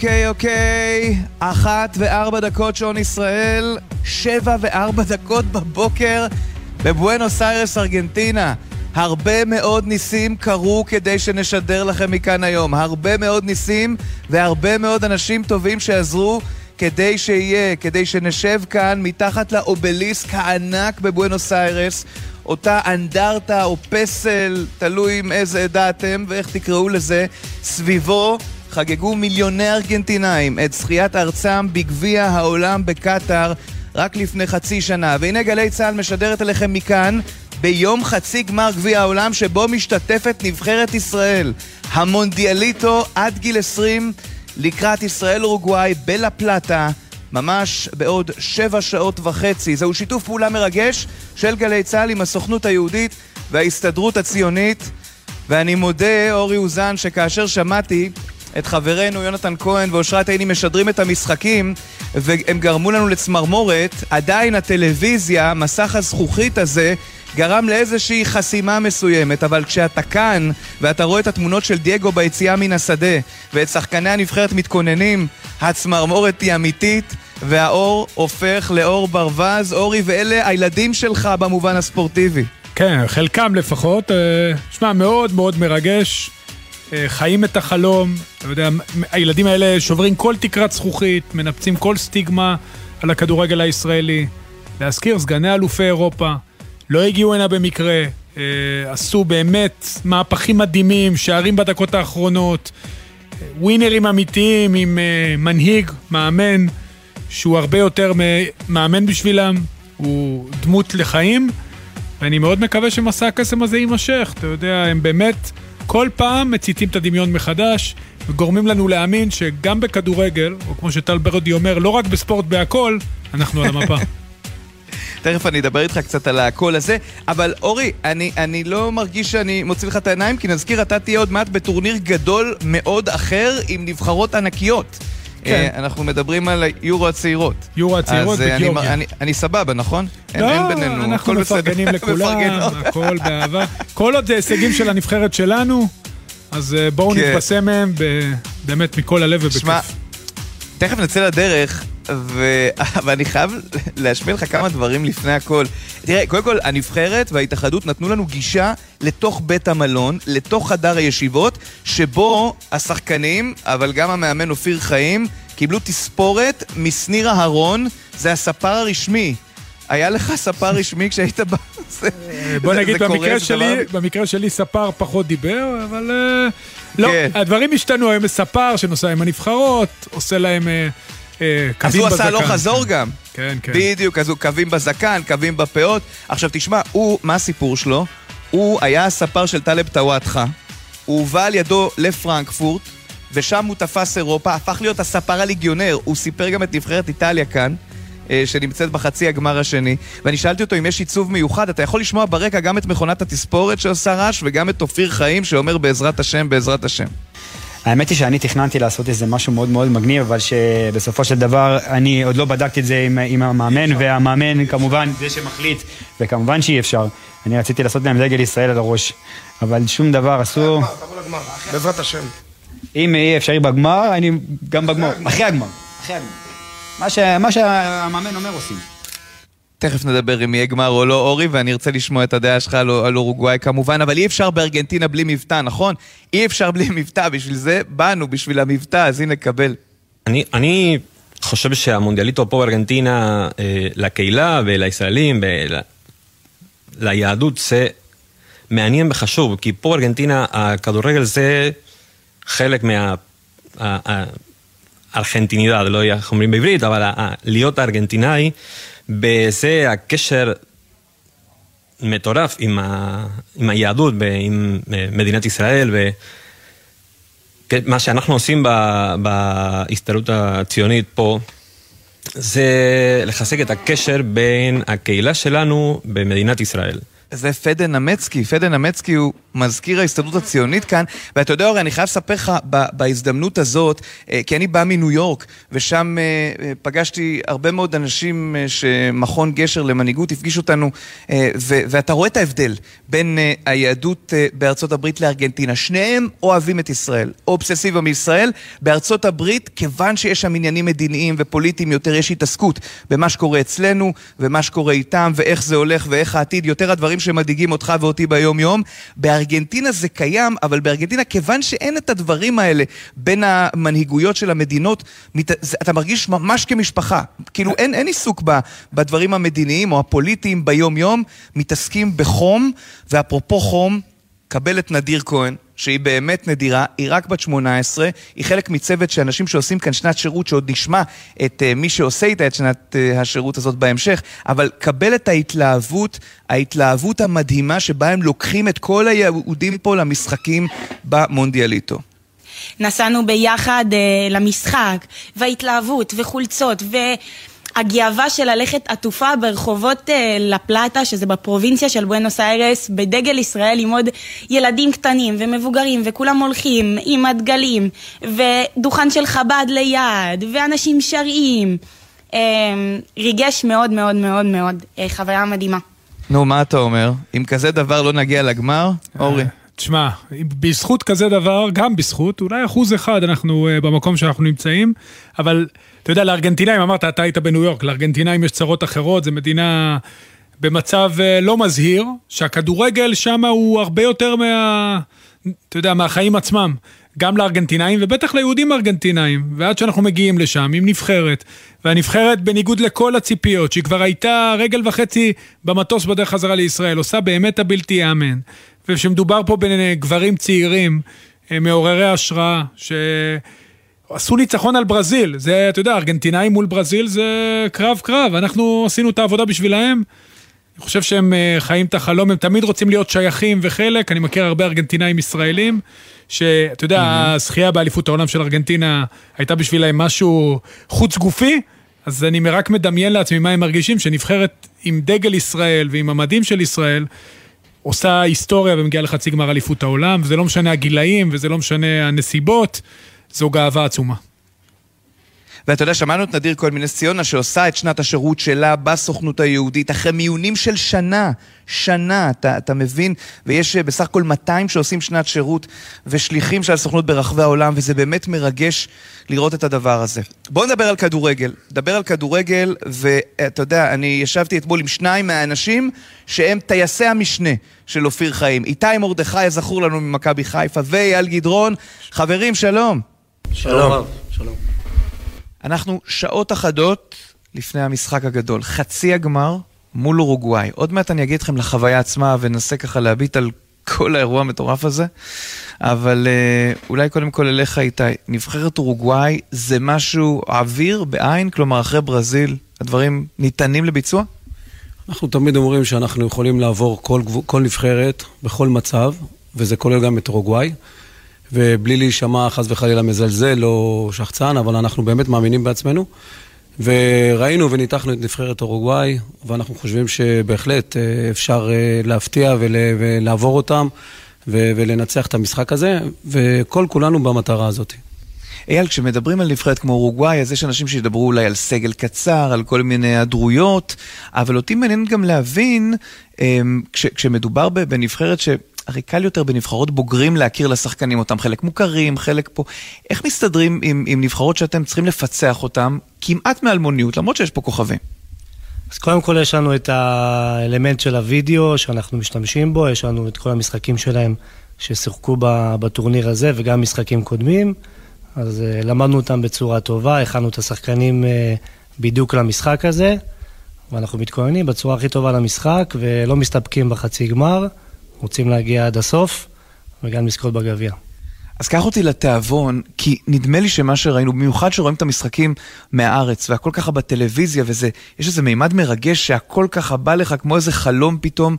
אוקיי, אוקיי. אחת וארבע דקות שעון ישראל, שבע וארבע דקות בבוקר בבואנוס איירס, ארגנטינה. הרבה מאוד ניסים קרו כדי שנשדר לכם מכאן היום. הרבה מאוד ניסים והרבה מאוד אנשים טובים שעזרו כדי שיהיה, כדי שנשב כאן מתחת לאובליסק הענק בבואנוס איירס, אותה אנדרטה או פסל, תלוי עם איזה עדה אתם ואיך תקראו לזה, סביבו חגגו מיליוני ארגנטינאים את זכיית ארצם בגביע העולם בקטאר רק לפני חצי שנה. והנה גלי צה"ל משדרת אליכם מכאן ביום חצי גמר גביע העולם שבו משתתפת נבחרת ישראל. המונדיאליטו עד גיל 20 לקראת ישראל אורוגוואי בלה פלטה. ממש בעוד שבע שעות וחצי. זהו שיתוף פעולה מרגש של גלי צה"ל עם הסוכנות היהודית וההסתדרות הציונית. ואני מודה, אורי אוזן, שכאשר שמעתי את חברינו יונתן כהן ואושרת עיני משדרים את המשחקים והם גרמו לנו לצמרמורת, עדיין הטלוויזיה, מסך הזכוכית הזה, גרם לאיזושהי חסימה מסוימת, אבל כשאתה כאן ואתה רואה את התמונות של דייגו ביציאה מן השדה ואת שחקני הנבחרת מתכוננים, הצמרמורת היא אמיתית והאור הופך לאור ברווז. אורי, ואלה הילדים שלך במובן הספורטיבי. כן, חלקם לפחות. אה, שמע, מאוד מאוד מרגש. אה, חיים את החלום, אתה יודע, הילדים האלה שוברים כל תקרת זכוכית, מנפצים כל סטיגמה על הכדורגל הישראלי. להזכיר, סגני אלופי אירופה, לא הגיעו הנה במקרה, אה, עשו באמת מהפכים מדהימים, שערים בדקות האחרונות, ווינרים אמיתיים עם אה, מנהיג, מאמן, שהוא הרבה יותר מאמן בשבילם, הוא דמות לחיים, ואני מאוד מקווה שמסע הקסם הזה יימשך, אתה יודע, הם באמת... כל פעם מציתים את הדמיון מחדש, וגורמים לנו להאמין שגם בכדורגל, או כמו שטל ברדי אומר, לא רק בספורט בהכל, אנחנו על המפה. תכף אני אדבר איתך קצת על הקול הזה, אבל אורי, אני, אני לא מרגיש שאני מוציא לך את העיניים, כי נזכיר, אתה תהיה עוד מעט בטורניר גדול מאוד אחר עם נבחרות ענקיות. כן. Uh, אנחנו מדברים על יורו הצעירות. יורו הצעירות בגיאורגיה. אז אני, אני סבבה, נכון? לא, אין, אין בינינו, אנחנו מפרגנים לכולם, הכל באהבה. כל עוד זה הישגים של הנבחרת שלנו, אז בואו כן. נתבשם מהם באמת מכל הלב ובכיף. תכף נצא לדרך. ואני חייב להשמיע לך כמה דברים לפני הכל. תראה, קודם כל, הנבחרת וההתאחדות נתנו לנו גישה לתוך בית המלון, לתוך חדר הישיבות, שבו השחקנים, אבל גם המאמן אופיר חיים, קיבלו תספורת משניר אהרון, זה הספר הרשמי. היה לך ספר רשמי כשהיית ב... בוא נגיד, במקרה שלי, במקרה שלי ספר פחות דיבר, אבל אה, לא, כן. הדברים השתנו, היום ספר שנוסע עם הנבחרות, עושה להם... אה, בזקן. אז הוא עשה לו חזור גם. כן, כן. בדיוק, אז הוא קווים בזקן, קווים בפאות. עכשיו תשמע, הוא, מה הסיפור שלו? הוא היה הספר של טלב טוואטחה, הוא הובא על ידו לפרנקפורט, ושם הוא תפס אירופה, הפך להיות הספר הליגיונר. הוא סיפר גם את נבחרת איטליה כאן. אה, שנמצאת בחצי הגמר השני, ואני שאלתי אותו אם יש עיצוב מיוחד, אתה יכול לשמוע ברקע גם את מכונת התספורת שעושה רעש וגם את אופיר חיים שאומר בעזרת השם, בעזרת השם. האמת היא שאני תכננתי לעשות איזה משהו מאוד מאוד מגניב, אבל שבסופו של דבר אני עוד לא בדקתי את זה עם, עם המאמן, והמאמן כמובן זה שמחליט, וכמובן שאי אפשר. אני רציתי לעשות להם דגל ישראל על הראש, אבל שום דבר אסור. בעזרת השם. אם יהיה אפשרי בגמר, אני גם בגמר. אחרי הגמר. אחרי הגמר. מה שהמאמן אומר עושים. תכף נדבר אם יהיה גמר או לא, אורי, ואני ארצה לשמוע את הדעה שלך על, על אורוגוואי כמובן, אבל אי אפשר בארגנטינה בלי מבטא, נכון? אי אפשר בלי מבטא, בשביל זה באנו, בשביל המבטא, אז הנה, קבל. אני, אני חושב שהמונדיאליטו פה בארגנטינה, אה, לקהילה ולישראלים, ליהדות, זה מעניין וחשוב, כי פה בארגנטינה הכדורגל זה חלק מה... ארגנטינידד, לא יודע איך אומרים בעברית, אבל להיות ארגנטינאי בזה הקשר מטורף עם, ה, עם היהדות, עם מדינת ישראל, ומה שאנחנו עושים בהסתדרות הציונית פה, זה לחזק את הקשר בין הקהילה שלנו במדינת ישראל. זה פדן נמצקי. פדן נמצקי הוא מזכיר ההסתדרות הציונית כאן, ואתה יודע, אורי, אני חייב לספר לך בהזדמנות הזאת, אה, כי אני בא מניו יורק, ושם אה, אה, פגשתי הרבה מאוד אנשים שמכון גשר למנהיגות הפגיש אותנו, ואתה רואה את ההבדל בין היהדות בארצות הברית לארגנטינה. שניהם אוהבים את ישראל, אובססיביים מישראל. בארצות הברית, כיוון שיש שם עניינים מדיניים ופוליטיים יותר, יש התעסקות במה שקורה אצלנו, ומה שקורה איתם, ואיך זה הולך, ואיך העתיד, יותר הדברים שמדאיגים אותך ואותי ביום-יום. בארגנטינה זה קיים, אבל בארגנטינה, כיוון שאין את הדברים האלה בין המנהיגויות של המדינות, אתה מרגיש ממש כמשפחה. כאילו אין, אין עיסוק ב, בדברים המדיניים או הפוליטיים ביום-יום, מתעסקים בחום, ואפרופו חום, קבל את נדיר כהן, שהיא באמת נדירה, היא רק בת 18, היא חלק מצוות של אנשים שעושים כאן שנת שירות, שעוד נשמע את uh, מי שעושה איתה את שנת uh, השירות הזאת בהמשך, אבל קבל את ההתלהבות, ההתלהבות המדהימה שבה הם לוקחים את כל היהודים פה למשחקים במונדיאליטו. נסענו ביחד uh, למשחק, וההתלהבות, וחולצות, ו... הגאווה של ללכת עטופה ברחובות אה, לה פלטה, שזה בפרובינציה של בואנוס איירס, בדגל ישראל עם עוד ילדים קטנים ומבוגרים, וכולם הולכים עם הדגלים, ודוכן של חב"ד ליד, ואנשים שרים. אה, ריגש מאוד מאוד מאוד מאוד, אה, חוויה מדהימה. נו, מה אתה אומר? אם כזה דבר לא נגיע לגמר, אורי. תשמע, בזכות כזה דבר, גם בזכות, אולי אחוז אחד אנחנו במקום שאנחנו נמצאים, אבל אתה יודע, לארגנטינאים, אמרת, אתה היית בניו יורק, לארגנטינאים יש צרות אחרות, זו מדינה במצב אה, לא מזהיר, שהכדורגל שם הוא הרבה יותר מה... אתה יודע, מהחיים עצמם. גם לארגנטינאים ובטח ליהודים ארגנטינאים. ועד שאנחנו מגיעים לשם עם נבחרת, והנבחרת בניגוד לכל הציפיות, שהיא כבר הייתה רגל וחצי במטוס בדרך חזרה לישראל, עושה באמת הבלתי ייאמן. וכשמדובר פה גברים צעירים, אה, מעוררי השראה, ש... עשו ניצחון על ברזיל, זה, אתה יודע, ארגנטינאים מול ברזיל זה קרב קרב, אנחנו עשינו את העבודה בשבילהם. אני חושב שהם אה, חיים את החלום, הם תמיד רוצים להיות שייכים וחלק, אני מכיר הרבה ארגנטינאים ישראלים, שאתה יודע, mm-hmm. הזכייה באליפות העולם של ארגנטינה הייתה בשבילם משהו חוץ גופי, אז אני רק מדמיין לעצמי מה הם מרגישים, שנבחרת עם דגל ישראל ועם המדים של ישראל, עושה היסטוריה ומגיעה לחצי גמר אליפות העולם, וזה לא משנה הגילאים וזה לא משנה הנסיבות. זו גאווה עצומה. ואתה יודע, שמענו את נדיר כהן מנס ציונה שעושה את שנת השירות שלה בסוכנות היהודית אחרי מיונים של שנה, שנה, אתה, אתה מבין? ויש אה, בסך הכל 200 שעושים שנת שירות ושליחים של הסוכנות ברחבי העולם, וזה באמת מרגש לראות את הדבר הזה. בואו נדבר על כדורגל. נדבר על כדורגל, ואתה יודע, אני ישבתי אתמול עם שניים מהאנשים שהם טייסי המשנה של אופיר חיים. איתי מרדכי, הזכור לנו ממכבי חיפה, ואייל גדרון. חברים, שלום. שלום. שלום. אנחנו שעות אחדות לפני המשחק הגדול, חצי הגמר מול אורוגוואי. עוד מעט אני אגיד לכם לחוויה עצמה וננסה ככה להביט על כל האירוע המטורף הזה, אבל אה, אולי קודם כל אליך איתי, נבחרת אורוגוואי זה משהו אוויר בעין? כלומר אחרי ברזיל הדברים ניתנים לביצוע? אנחנו תמיד אומרים שאנחנו יכולים לעבור כל, כל נבחרת בכל מצב, וזה כולל גם את אורוגוואי. ובלי להישמע חס וחלילה מזלזל או שחצן, אבל אנחנו באמת מאמינים בעצמנו. וראינו וניתחנו את נבחרת אורוגוואי, ואנחנו חושבים שבהחלט אה, אפשר אה, להפתיע ולעבור אותם ולנצח את המשחק הזה, וכל כולנו במטרה הזאת. אייל, כשמדברים על נבחרת כמו אורוגוואי, אז יש אנשים שידברו אולי על סגל קצר, על כל מיני היעדרויות, אבל אותי מעניין גם להבין, אמ, כש, כשמדובר בנבחרת ש... הרי קל יותר בנבחרות בוגרים להכיר לשחקנים אותם, חלק מוכרים, חלק פה. איך מסתדרים עם, עם נבחרות שאתם צריכים לפצח אותם כמעט מאלמוניות, למרות שיש פה כוכבים? אז קודם כל יש לנו את האלמנט של הוידאו שאנחנו משתמשים בו, יש לנו את כל המשחקים שלהם ששיחקו בטורניר הזה וגם משחקים קודמים. אז uh, למדנו אותם בצורה טובה, הכנו את השחקנים uh, בדיוק למשחק הזה, ואנחנו מתכוננים בצורה הכי טובה למשחק, ולא מסתפקים בחצי גמר. רוצים להגיע עד הסוף וגם לזכות בגביע. אז קח אותי לתיאבון, כי נדמה לי שמה שראינו, במיוחד שרואים את המשחקים מהארץ, והכל ככה בטלוויזיה, וזה, יש איזה מימד מרגש שהכל ככה בא לך כמו איזה חלום פתאום.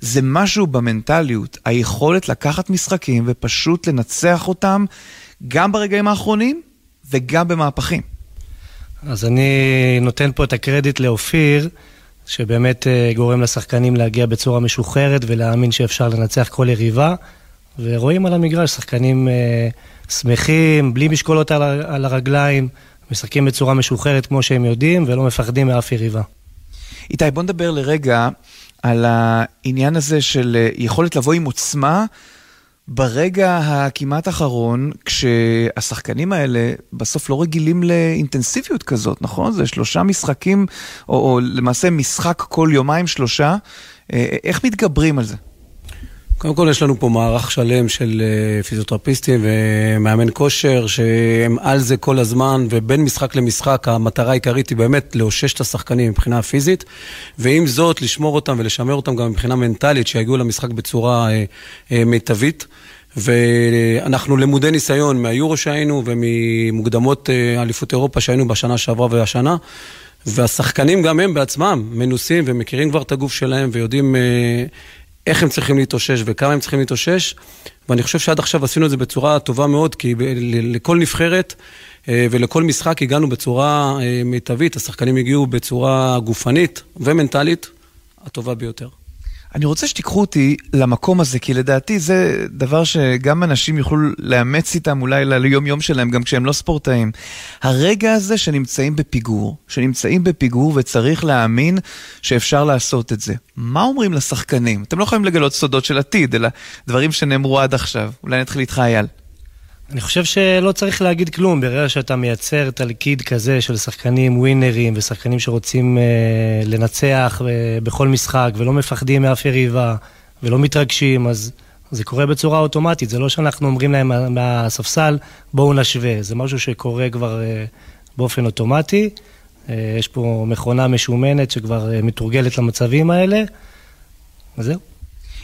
זה משהו במנטליות, היכולת לקחת משחקים ופשוט לנצח אותם גם ברגעים האחרונים וגם במהפכים. אז אני נותן פה את הקרדיט לאופיר, שבאמת אה, גורם לשחקנים להגיע בצורה משוחררת ולהאמין שאפשר לנצח כל יריבה. ורואים על המגרש שחקנים אה, שמחים, בלי משקולות על, על הרגליים, משחקים בצורה משוחררת כמו שהם יודעים ולא מפחדים מאף יריבה. איתי, בוא נדבר לרגע על העניין הזה של אה, יכולת לבוא עם עוצמה ברגע הכמעט אחרון, כשהשחקנים האלה בסוף לא רגילים לאינטנסיביות כזאת, נכון? זה שלושה משחקים, או, או למעשה משחק כל יומיים שלושה. אה, איך מתגברים על זה? קודם כל יש לנו פה מערך שלם של אה, פיזיותרפיסטים ומאמן כושר שהם על זה כל הזמן ובין משחק למשחק המטרה העיקרית היא באמת לאושש את השחקנים מבחינה פיזית ועם זאת לשמור אותם ולשמר אותם גם מבחינה מנטלית שיגיעו למשחק בצורה אה, אה, מיטבית. ואנחנו למודי ניסיון מהיורו שהיינו וממוקדמות אליפות אירופה שהיינו בשנה שעברה והשנה. והשחקנים גם הם בעצמם מנוסים ומכירים כבר את הגוף שלהם ויודעים איך הם צריכים להתאושש וכמה הם צריכים להתאושש, ואני חושב שעד עכשיו עשינו את זה בצורה טובה מאוד, כי לכל נבחרת אה, ולכל משחק הגענו בצורה אה, מיטבית, השחקנים הגיעו בצורה גופנית ומנטלית הטובה ביותר. אני רוצה שתיקחו אותי למקום הזה, כי לדעתי זה דבר שגם אנשים יוכלו לאמץ איתם אולי ליום-יום שלהם, גם כשהם לא ספורטאים. הרגע הזה שנמצאים בפיגור, שנמצאים בפיגור וצריך להאמין שאפשר לעשות את זה. מה אומרים לשחקנים? אתם לא יכולים לגלות סודות של עתיד, אלא דברים שנאמרו עד עכשיו. אולי נתחיל איתך, אייל. אני חושב שלא צריך להגיד כלום, ברגע שאתה מייצר תלכיד כזה של שחקנים ווינרים ושחקנים שרוצים אה, לנצח אה, בכל משחק ולא מפחדים מאף יריבה ולא מתרגשים, אז זה קורה בצורה אוטומטית, זה לא שאנחנו אומרים להם מהספסל בואו נשווה, זה משהו שקורה כבר אה, באופן אוטומטי. אה, יש פה מכונה משומנת שכבר אה, מתורגלת למצבים האלה, וזהו.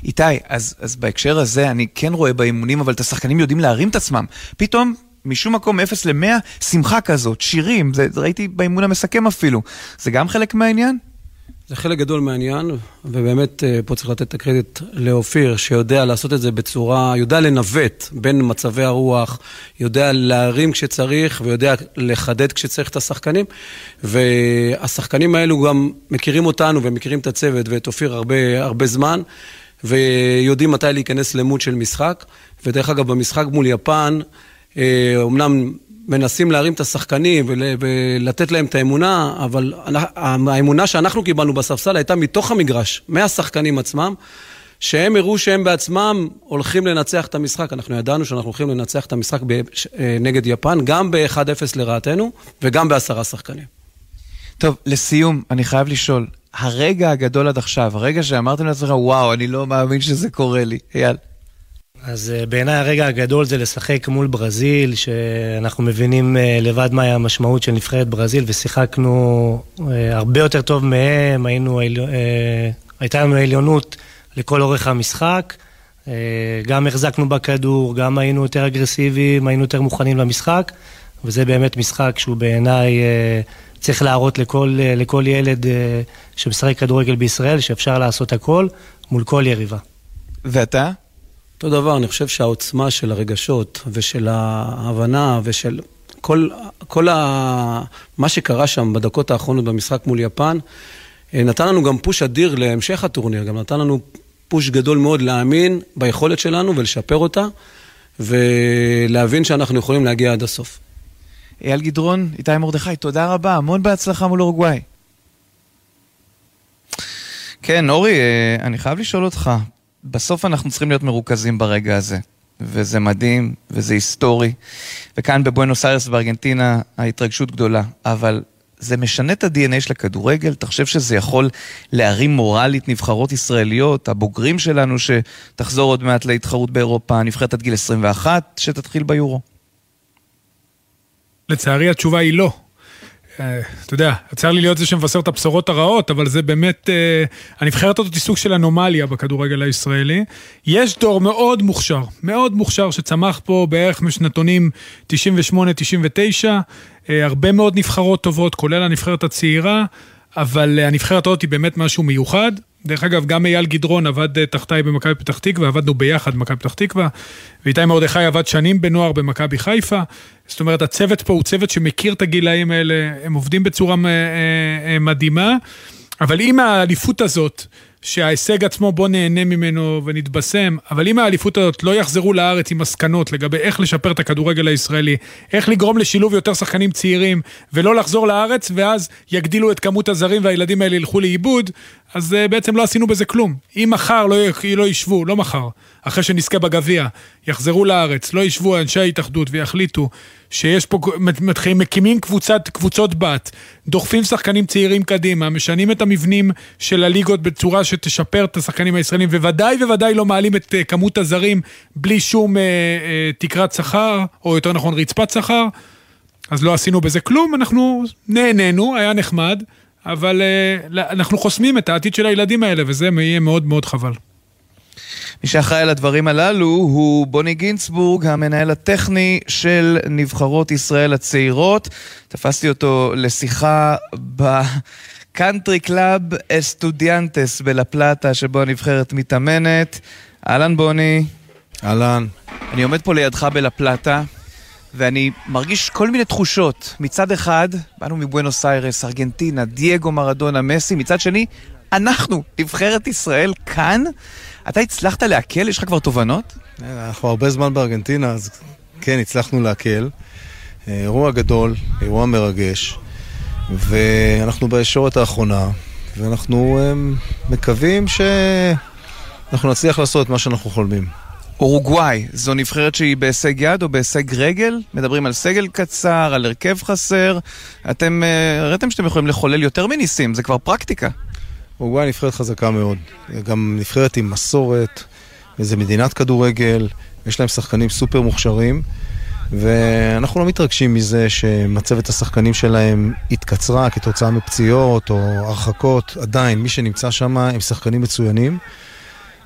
איתי, אז, אז בהקשר הזה אני כן רואה באימונים, אבל את השחקנים יודעים להרים את עצמם. פתאום, משום מקום 0 ל-100, שמחה כזאת, שירים, זה, ראיתי באימון המסכם אפילו. זה גם חלק מהעניין? זה חלק גדול מהעניין, ובאמת אה, פה צריך לתת את הקרדיט לאופיר, שיודע לעשות את זה בצורה, יודע לנווט בין מצבי הרוח, יודע להרים כשצריך, ויודע לחדד כשצריך את השחקנים. והשחקנים האלו גם מכירים אותנו ומכירים את הצוות ואת אופיר הרבה, הרבה זמן. ויודעים מתי להיכנס למוד של משחק. ודרך אגב, במשחק מול יפן, אומנם אה, מנסים להרים את השחקנים ולתת להם את האמונה, אבל האמונה שאנחנו קיבלנו בספסל הייתה מתוך המגרש, מהשחקנים עצמם. שהם הראו שהם בעצמם הולכים לנצח את המשחק. אנחנו ידענו שאנחנו הולכים לנצח את המשחק אה, נגד יפן, גם ב-1-0 לרעתנו וגם בעשרה שחקנים. טוב, לסיום, אני חייב לשאול, הרגע הגדול עד עכשיו, הרגע שאמרתם לעצמך, וואו, אני לא מאמין שזה קורה לי. אייל. אז אה, בעיניי הרגע הגדול זה לשחק מול ברזיל, שאנחנו מבינים אה, לבד מהי המשמעות של נבחרת ברזיל, ושיחקנו אה, הרבה יותר טוב מהם, היינו, הייתה לנו עליונות לכל אורך המשחק. גם החזקנו בכדור, גם היינו יותר אגרסיביים, היינו יותר מוכנים למשחק, וזה באמת משחק שהוא בעיניי צריך להראות לכל, לכל ילד אה, שמשחק כדורגל בישראל שאפשר לעשות הכל מול כל יריבה. ואתה? אותו דבר, אני חושב שהעוצמה של הרגשות ושל ההבנה ושל כל, כל ה... מה שקרה שם בדקות האחרונות במשחק מול יפן, אה, נתן לנו גם פוש אדיר להמשך הטורניר, גם נתן לנו פוש גדול מאוד להאמין ביכולת שלנו ולשפר אותה, ולהבין שאנחנו יכולים להגיע עד הסוף. אייל גדרון, איתי מרדכי, תודה רבה, המון בהצלחה מול אורוגוואי. כן, אורי, אה, אני חייב לשאול אותך, בסוף אנחנו צריכים להיות מרוכזים ברגע הזה. וזה מדהים, וזה היסטורי. וכאן בבואנוס איירס בארגנטינה ההתרגשות גדולה. אבל זה משנה את ה-DNA של הכדורגל? אתה חושב שזה יכול להרים מורלית נבחרות ישראליות, הבוגרים שלנו שתחזור עוד מעט להתחרות באירופה, נבחרת עד גיל 21 שתתחיל ביורו? לצערי התשובה היא לא. אה, אתה יודע, צר לי להיות זה שמבשר את הבשורות הרעות, אבל זה באמת, אה, הנבחרת הזאת היא סוג של אנומליה בכדורגל הישראלי. יש דור מאוד מוכשר, מאוד מוכשר, שצמח פה בערך משנתונים 98-99, אה, הרבה מאוד נבחרות טובות, כולל הנבחרת הצעירה, אבל הנבחרת הזאת היא באמת משהו מיוחד. דרך אגב, גם אייל גדרון עבד תחתיי במכבי פתח תקווה, עבדנו ביחד במכבי פתח תקווה, ואיתי מרדכי עבד שנים בנוער במכבי חיפה. זאת אומרת, הצוות פה הוא צוות שמכיר את הגילאים האלה, הם עובדים בצורה אה, אה, מדהימה. אבל אם האליפות הזאת, שההישג עצמו בוא נהנה ממנו ונתבשם, אבל אם האליפות הזאת לא יחזרו לארץ עם מסקנות לגבי איך לשפר את הכדורגל הישראלי, איך לגרום לשילוב יותר שחקנים צעירים, ולא לחזור לארץ, ואז יגדילו את כמות הזרים והילדים האלה ילכו לאיבוד, אז uh, בעצם לא עשינו בזה כלום. אם מחר לא, לא ישבו, לא מחר, אחרי שנזכה בגביע, יחזרו לארץ, לא ישבו אנשי ההתאחדות ויחליטו שיש פה, מתחילים, מקימים קבוצת, קבוצות בת, דוחפים שחקנים צעירים קדימה, משנים את המבנים של הליגות בצורה שתשפר את השחקנים הישראלים, וודאי וודאי לא מעלים את uh, כמות הזרים בלי שום אה, אה, תקרת שכר, או יותר נכון רצפת שכר, אז לא עשינו בזה כלום, אנחנו נהנינו, היה נחמד. אבל אה, אנחנו חוסמים את העתיד של הילדים האלה, וזה יהיה מאוד מאוד חבל. מי שאחראי על הדברים הללו הוא בוני גינצבורג, המנהל הטכני של נבחרות ישראל הצעירות. תפסתי אותו לשיחה בקאנטרי קלאב אסטודיאנטס בלה שבו הנבחרת מתאמנת. אהלן בוני. אהלן. אני עומד פה לידך בלה ואני מרגיש כל מיני תחושות. מצד אחד, באנו מבואנוס איירס, ארגנטינה, דייגו מרדונה, מסי, מצד שני, אנחנו, נבחרת ישראל, כאן. אתה הצלחת להקל? יש לך כבר תובנות? אנחנו הרבה זמן בארגנטינה, אז כן, הצלחנו להקל. אירוע גדול, אירוע מרגש, ואנחנו בישורת האחרונה, ואנחנו מקווים שאנחנו נצליח לעשות את מה שאנחנו חולמים. אורוגוואי, זו נבחרת שהיא בהישג יד או בהישג רגל? מדברים על סגל קצר, על הרכב חסר. אתם אה, הראיתם שאתם יכולים לחולל יותר מניסים, זה כבר פרקטיקה. אורוגוואי נבחרת חזקה מאוד. גם נבחרת עם מסורת, וזה מדינת כדורגל, יש להם שחקנים סופר מוכשרים, ואנחנו לא מתרגשים מזה שמצבת השחקנים שלהם התקצרה כתוצאה מפציעות או הרחקות. עדיין, מי שנמצא שם הם שחקנים מצוינים.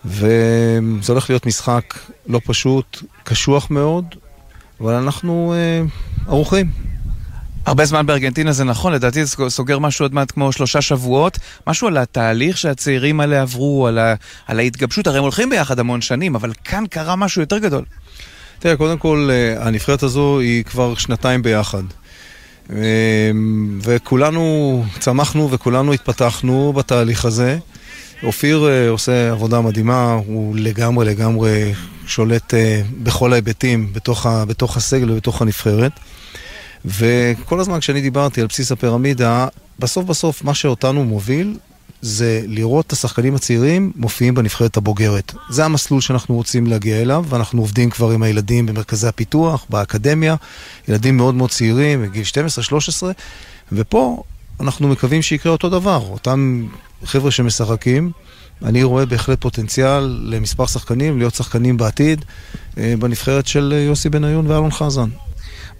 וזה הולך להיות משחק לא פשוט, קשוח מאוד, אבל אנחנו אה, ערוכים. הרבה זמן בארגנטינה זה נכון, לדעתי זה סוגר משהו עוד מעט כמו שלושה שבועות. משהו על התהליך שהצעירים האלה עברו, על, ה, על ההתגבשות, הרי הם הולכים ביחד המון שנים, אבל כאן קרה משהו יותר גדול. תראה, קודם כל, אה, הנבחרת הזו היא כבר שנתיים ביחד. אה, וכולנו צמחנו וכולנו התפתחנו בתהליך הזה. אופיר uh, עושה עבודה מדהימה, הוא לגמרי לגמרי שולט uh, בכל ההיבטים בתוך, ה, בתוך הסגל ובתוך הנבחרת. וכל הזמן כשאני דיברתי על בסיס הפירמידה, בסוף בסוף מה שאותנו מוביל זה לראות את השחקנים הצעירים מופיעים בנבחרת הבוגרת. זה המסלול שאנחנו רוצים להגיע אליו, ואנחנו עובדים כבר עם הילדים במרכזי הפיתוח, באקדמיה, ילדים מאוד מאוד צעירים, בגיל 12-13, ופה אנחנו מקווים שיקרה אותו דבר. אותם חבר'ה שמשחקים, אני רואה בהחלט פוטנציאל למספר שחקנים, להיות שחקנים בעתיד, אה, בנבחרת של יוסי בניון ואלון חזן.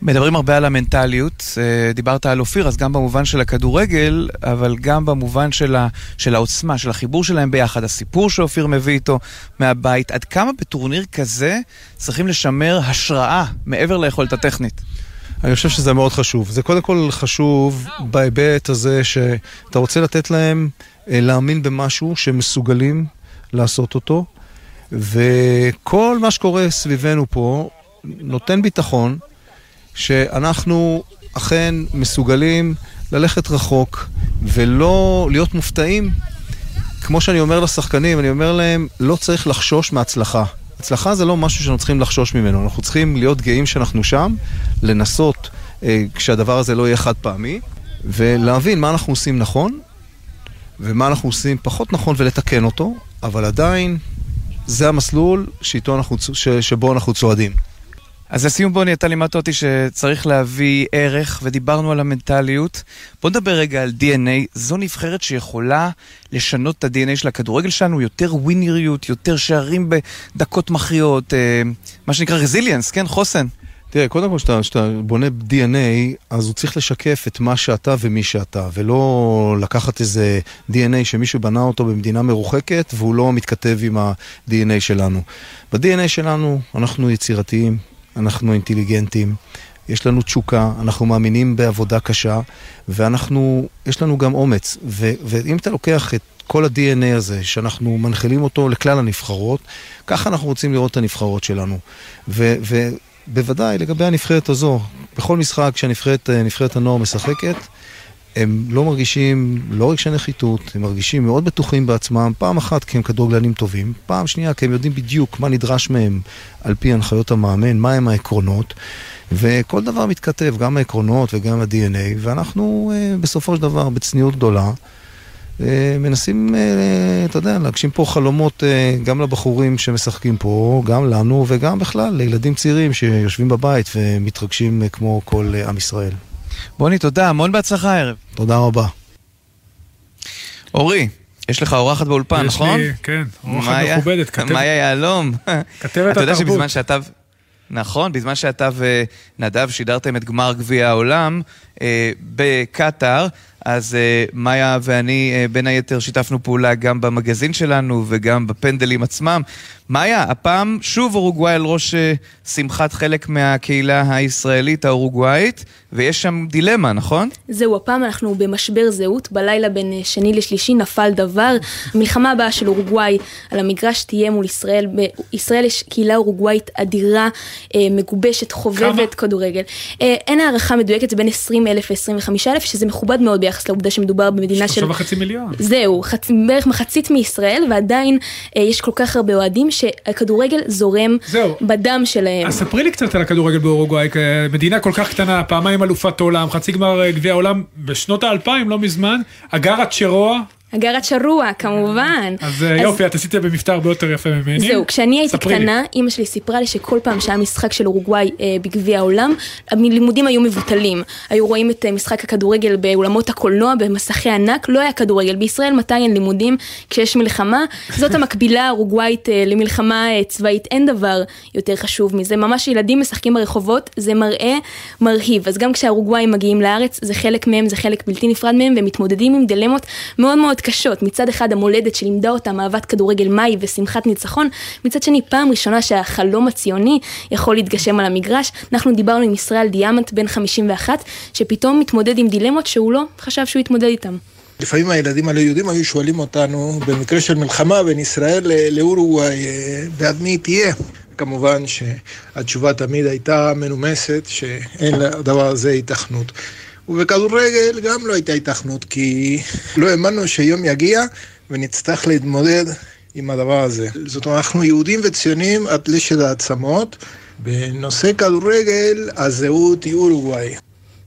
מדברים הרבה על המנטליות, אה, דיברת על אופיר, אז גם במובן של הכדורגל, אבל גם במובן של, ה, של העוצמה, של החיבור שלהם ביחד, הסיפור שאופיר מביא איתו מהבית. עד כמה בטורניר כזה צריכים לשמר השראה מעבר ליכולת הטכנית? אני חושב שזה מאוד חשוב. זה קודם כל חשוב בהיבט הזה שאתה רוצה לתת להם אה, להאמין במשהו שהם מסוגלים לעשות אותו, וכל מה שקורה סביבנו פה נותן ביטחון שאנחנו אכן מסוגלים ללכת רחוק ולא להיות מופתעים. כמו שאני אומר לשחקנים, אני אומר להם, לא צריך לחשוש מהצלחה. הצלחה זה לא משהו שאנחנו צריכים לחשוש ממנו, אנחנו צריכים להיות גאים שאנחנו שם, לנסות אה, כשהדבר הזה לא יהיה חד פעמי, ולהבין מה אנחנו עושים נכון, ומה אנחנו עושים פחות נכון ולתקן אותו, אבל עדיין זה המסלול אנחנו, ש, שבו אנחנו צועדים. אז לסיום בוני, אתה לימדת אותי שצריך להביא ערך, ודיברנו על המנטליות. בוא נדבר רגע על DNA. זו נבחרת שיכולה לשנות את ה-DNA של הכדורגל שלנו, יותר ווינריות, יותר שערים בדקות מכריעות, אה, מה שנקרא רזיליאנס, כן? חוסן. תראה, קודם כל, כשאתה בונה DNA, אז הוא צריך לשקף את מה שאתה ומי שאתה, ולא לקחת איזה DNA שמישהו בנה אותו במדינה מרוחקת, והוא לא מתכתב עם ה-DNA שלנו. ב-DNA שלנו אנחנו יצירתיים, אנחנו אינטליגנטים, יש לנו תשוקה, אנחנו מאמינים בעבודה קשה, ואנחנו, יש לנו גם אומץ. ו- ואם אתה לוקח את כל ה-DNA הזה, שאנחנו מנחילים אותו לכלל הנבחרות, ככה אנחנו רוצים לראות את הנבחרות שלנו. ו- בוודאי לגבי הנבחרת הזו, בכל משחק שהנבחרת הנוער משחקת, הם לא מרגישים, לא רגשי נחיתות, הם מרגישים מאוד בטוחים בעצמם, פעם אחת כי הם כדורגלנים טובים, פעם שנייה כי הם יודעים בדיוק מה נדרש מהם על פי הנחיות המאמן, מהם העקרונות, וכל דבר מתכתב, גם העקרונות וגם ה-DNA, ואנחנו אה, בסופו של דבר, בצניעות גדולה, אה, מנסים, אה, אתה יודע, להגשים פה חלומות גם לבחורים שמשחקים פה, גם לנו וגם בכלל לילדים צעירים שיושבים בבית ומתרגשים כמו כל עם ישראל. בוני, תודה, המון בהצלחה הערב. תודה רבה. אורי, יש לך אורחת באולפן, יש נכון? לי, כן, אורחת מכובדת, כתבת- מאיה יהלום. כתבת אתה יודע התרבות. שבזמן שאתה... נכון, בזמן שאתה ונדב שידרתם את גמר גביע העולם אה, בקטאר, אז אה, מאיה ואני אה, בין היתר שיתפנו פעולה גם במגזין שלנו וגם בפנדלים עצמם. מאיה, הפעם שוב אורוגוואי על ראש אה, שמחת חלק מהקהילה הישראלית האורוגוואית, ויש שם דילמה, נכון? זהו, הפעם אנחנו במשבר זהות, בלילה בין אה, שני לשלישי נפל דבר. המלחמה הבאה של אורוגוואי על המגרש תהיה מול ישראל. בישראל יש קהילה אורוגוואית אדירה, אה, מגובשת, חובבת כדורגל. אה, אין הערכה מדויקת, זה בין 20 אלף ל-25 אלף, שזה מכובד מאוד ביחס לעובדה שמדובר במדינה של... שלושה וחצי מיליון. זהו, חצ... בערך מחצית מישראל, ועדיין יש כל כך הרבה אוהדים שהכדורגל זורם זהו. בדם שלהם. אז ספרי לי קצת על הכדורגל באורוגוואי, מדינה כל כך קטנה, פעמיים אלופת עולם, חצי גמר אה, גביע העולם, בשנות האלפיים, לא מזמן, אגרה צ'רוע, הגרת שרוע, כמובן. אז אה, יופי, את עשית במבטא הרבה יותר יפה ממני. זהו, כשאני הייתי. קטנה, אימא שלי סיפרה לי שכל פעם שהיה משחק של אורוגוואי אה, בגביע העולם, הלימודים היו מבוטלים. היו רואים את אה, משחק הכדורגל באולמות הקולנוע, במסכי ענק, לא היה כדורגל. בישראל מתי אין לימודים? כשיש מלחמה. זאת המקבילה האורוגוואית למלחמה צבאית, אין דבר יותר חשוב מזה. ממש ילדים משחקים ברחובות, זה מראה מרהיב. אז גם כשהאורוגוואים מגיעים לארץ, זה חלק מהם, זה חלק בלתי נפרד מהם, והם מתמודדים עם דילמות מאוד מאוד קשות. מצד אחד המולדת שלימדה אותם אהבת כדורגל מאי ושמחת ניצחון, מצד שני פעם ראשונה שהחלום הציוני יכול להתגשם על המגרש. אנחנו דיברנו עם ישראל דיאמנט בן 51, שפתאום מתמודד עם דילמות שהוא לא חשב שהוא יתמודד איתם. לפעמים הילדים הלא יהודים היו שואלים אותנו, במקרה של מלחמה בין ישראל לאורוגוואי, אה, בעד מי תהיה? כמובן שהתשובה תמיד הייתה מנומסת, שאין לדבר הזה היתכנות. ובכדורגל גם לא הייתה היתכנות, כי לא האמנו שיום יגיע ונצטרך להתמודד עם הדבר הזה. זאת אומרת, אנחנו יהודים וציונים עד לשד העצמות. בנושא כדורגל, הזהות היא אורוגוואי.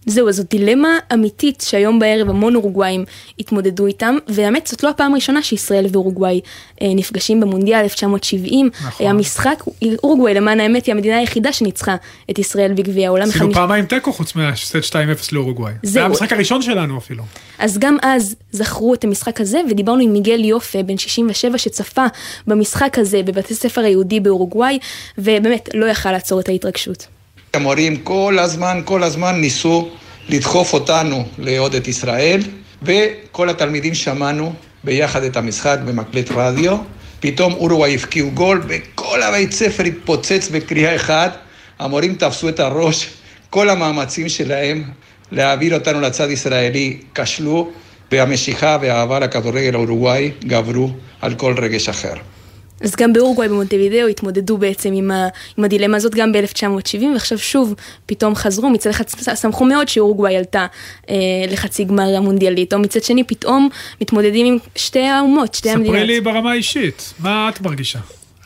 זהו, זאת דילמה אמיתית שהיום בערב המון אורוגוואים התמודדו איתם, והאמת זאת לא הפעם הראשונה שישראל ואורוגוואי אה, נפגשים במונדיאל 1970. נכון. היה משחק, אורוגוואי למען האמת היא המדינה היחידה שניצחה את ישראל בגביע העולם. עשינו מש- פעמיים תיקו חוץ מהסט 2-0 לאורוגוואי. זה. היה המשחק הראשון שלנו אפילו. אז גם אז זכרו את המשחק הזה, ודיברנו עם מיגל יופה, בן 67, שצפה במשחק הזה בבתי ספר היהודי באורוגוואי, ובאמת לא יכל לעצור את ההתרגשות. המורים כל הזמן, כל הזמן ניסו לדחוף אותנו לעוד את ישראל, וכל התלמידים שמענו ביחד את המשחק במקלט רדיו. פתאום אורוגוואי הבקיעו גול, וכל הבית ספר התפוצץ בקריאה אחת. המורים תפסו את הראש, כל המאמצים שלהם להעביר אותנו לצד ישראלי כשלו, והמשיכה והאהבה לכדורגל האורוגוואי גברו על כל רגש אחר. אז גם באורוגוואי במונטווידאו התמודדו בעצם עם, ה, עם הדילמה הזאת גם ב-1970, ועכשיו שוב פתאום חזרו, מצד אחד שמחו מאוד שאורוגוואי עלתה אה, לחצי גמר המונדיאלית, או מצד שני פתאום מתמודדים עם שתי האומות, שתי המדינות. ספרי לי ברמה האישית, מה את מרגישה?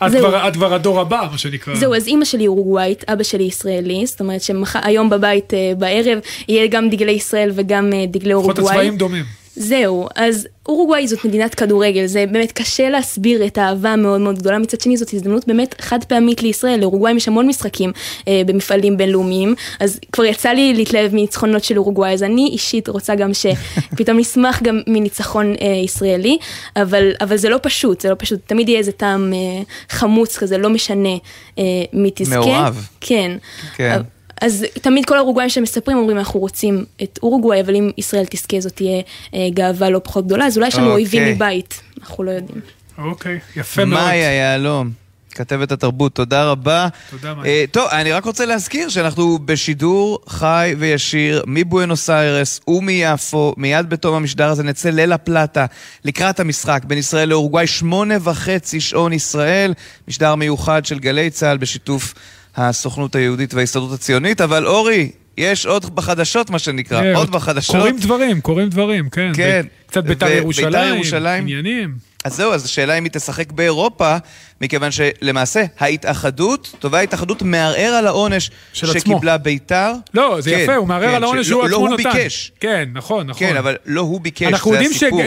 את. כבר, את כבר הדור הבא, מה שנקרא. זהו, אז אימא שלי אורוגוואית, אבא שלי ישראלי, זאת אומרת שהיום בבית אה, בערב יהיה גם דגלי ישראל וגם אה, דגלי לפחות אורוגוואי. הצבעים דומים. זהו, אז אורוגוואי זאת מדינת כדורגל, זה באמת קשה להסביר את האהבה המאוד מאוד גדולה, מצד שני זאת הזדמנות באמת חד פעמית לישראל, לאורוגוואי יש המון משחקים אה, במפעלים בינלאומיים, אז כבר יצא לי להתלהב מניצחונות של אורוגוואי, אז אני אישית רוצה גם שפתאום נשמח גם מניצחון אה, ישראלי, אבל, אבל זה לא פשוט, זה לא פשוט, תמיד יהיה איזה טעם אה, חמוץ כזה, לא משנה אה, מי תזכה. מעורב. כן. כן. אז תמיד כל האורוגוואים שמספרים אומרים אנחנו רוצים את אורוגוואי, אבל אם ישראל תזכה זאת תהיה אה, גאווה לא פחות גדולה, אז אולי יש לנו אוקיי. אויבים מבית, אנחנו לא יודעים. אוקיי, יפה מאוד. מאיה יהלום, כתבת התרבות, תודה רבה. תודה, מאיה. אה, טוב, אני רק רוצה להזכיר שאנחנו בשידור חי וישיר מבואנוס איירס ומיפו, מיד בתום המשדר הזה נצא ליל הפלטה לקראת המשחק בין ישראל לאורוגוואי, שמונה וחצי שעון ישראל, משדר מיוחד של גלי צה"ל בשיתוף הסוכנות היהודית וההסתדרות הציונית, אבל אורי, יש עוד בחדשות, מה שנקרא, כן, עוד בחדשות. קורים דברים, קורים דברים, כן. כן. קצת בית"ר ובית"ר ירושלים, ירושלים. עניינים. אז זהו, אז השאלה אם היא תשחק באירופה, מכיוון שלמעשה ההתאחדות, תובע ההתאחדות מערער על העונש. שקיבלה בית"ר. לא, זה כן, יפה, הוא מערער כן, על העונש שהוא עצמו לא נתן. הוא ביקש. כן, נכון, נכון. כן, אבל לא הוא ביקש, אנחנו זה יודעים הסיפור.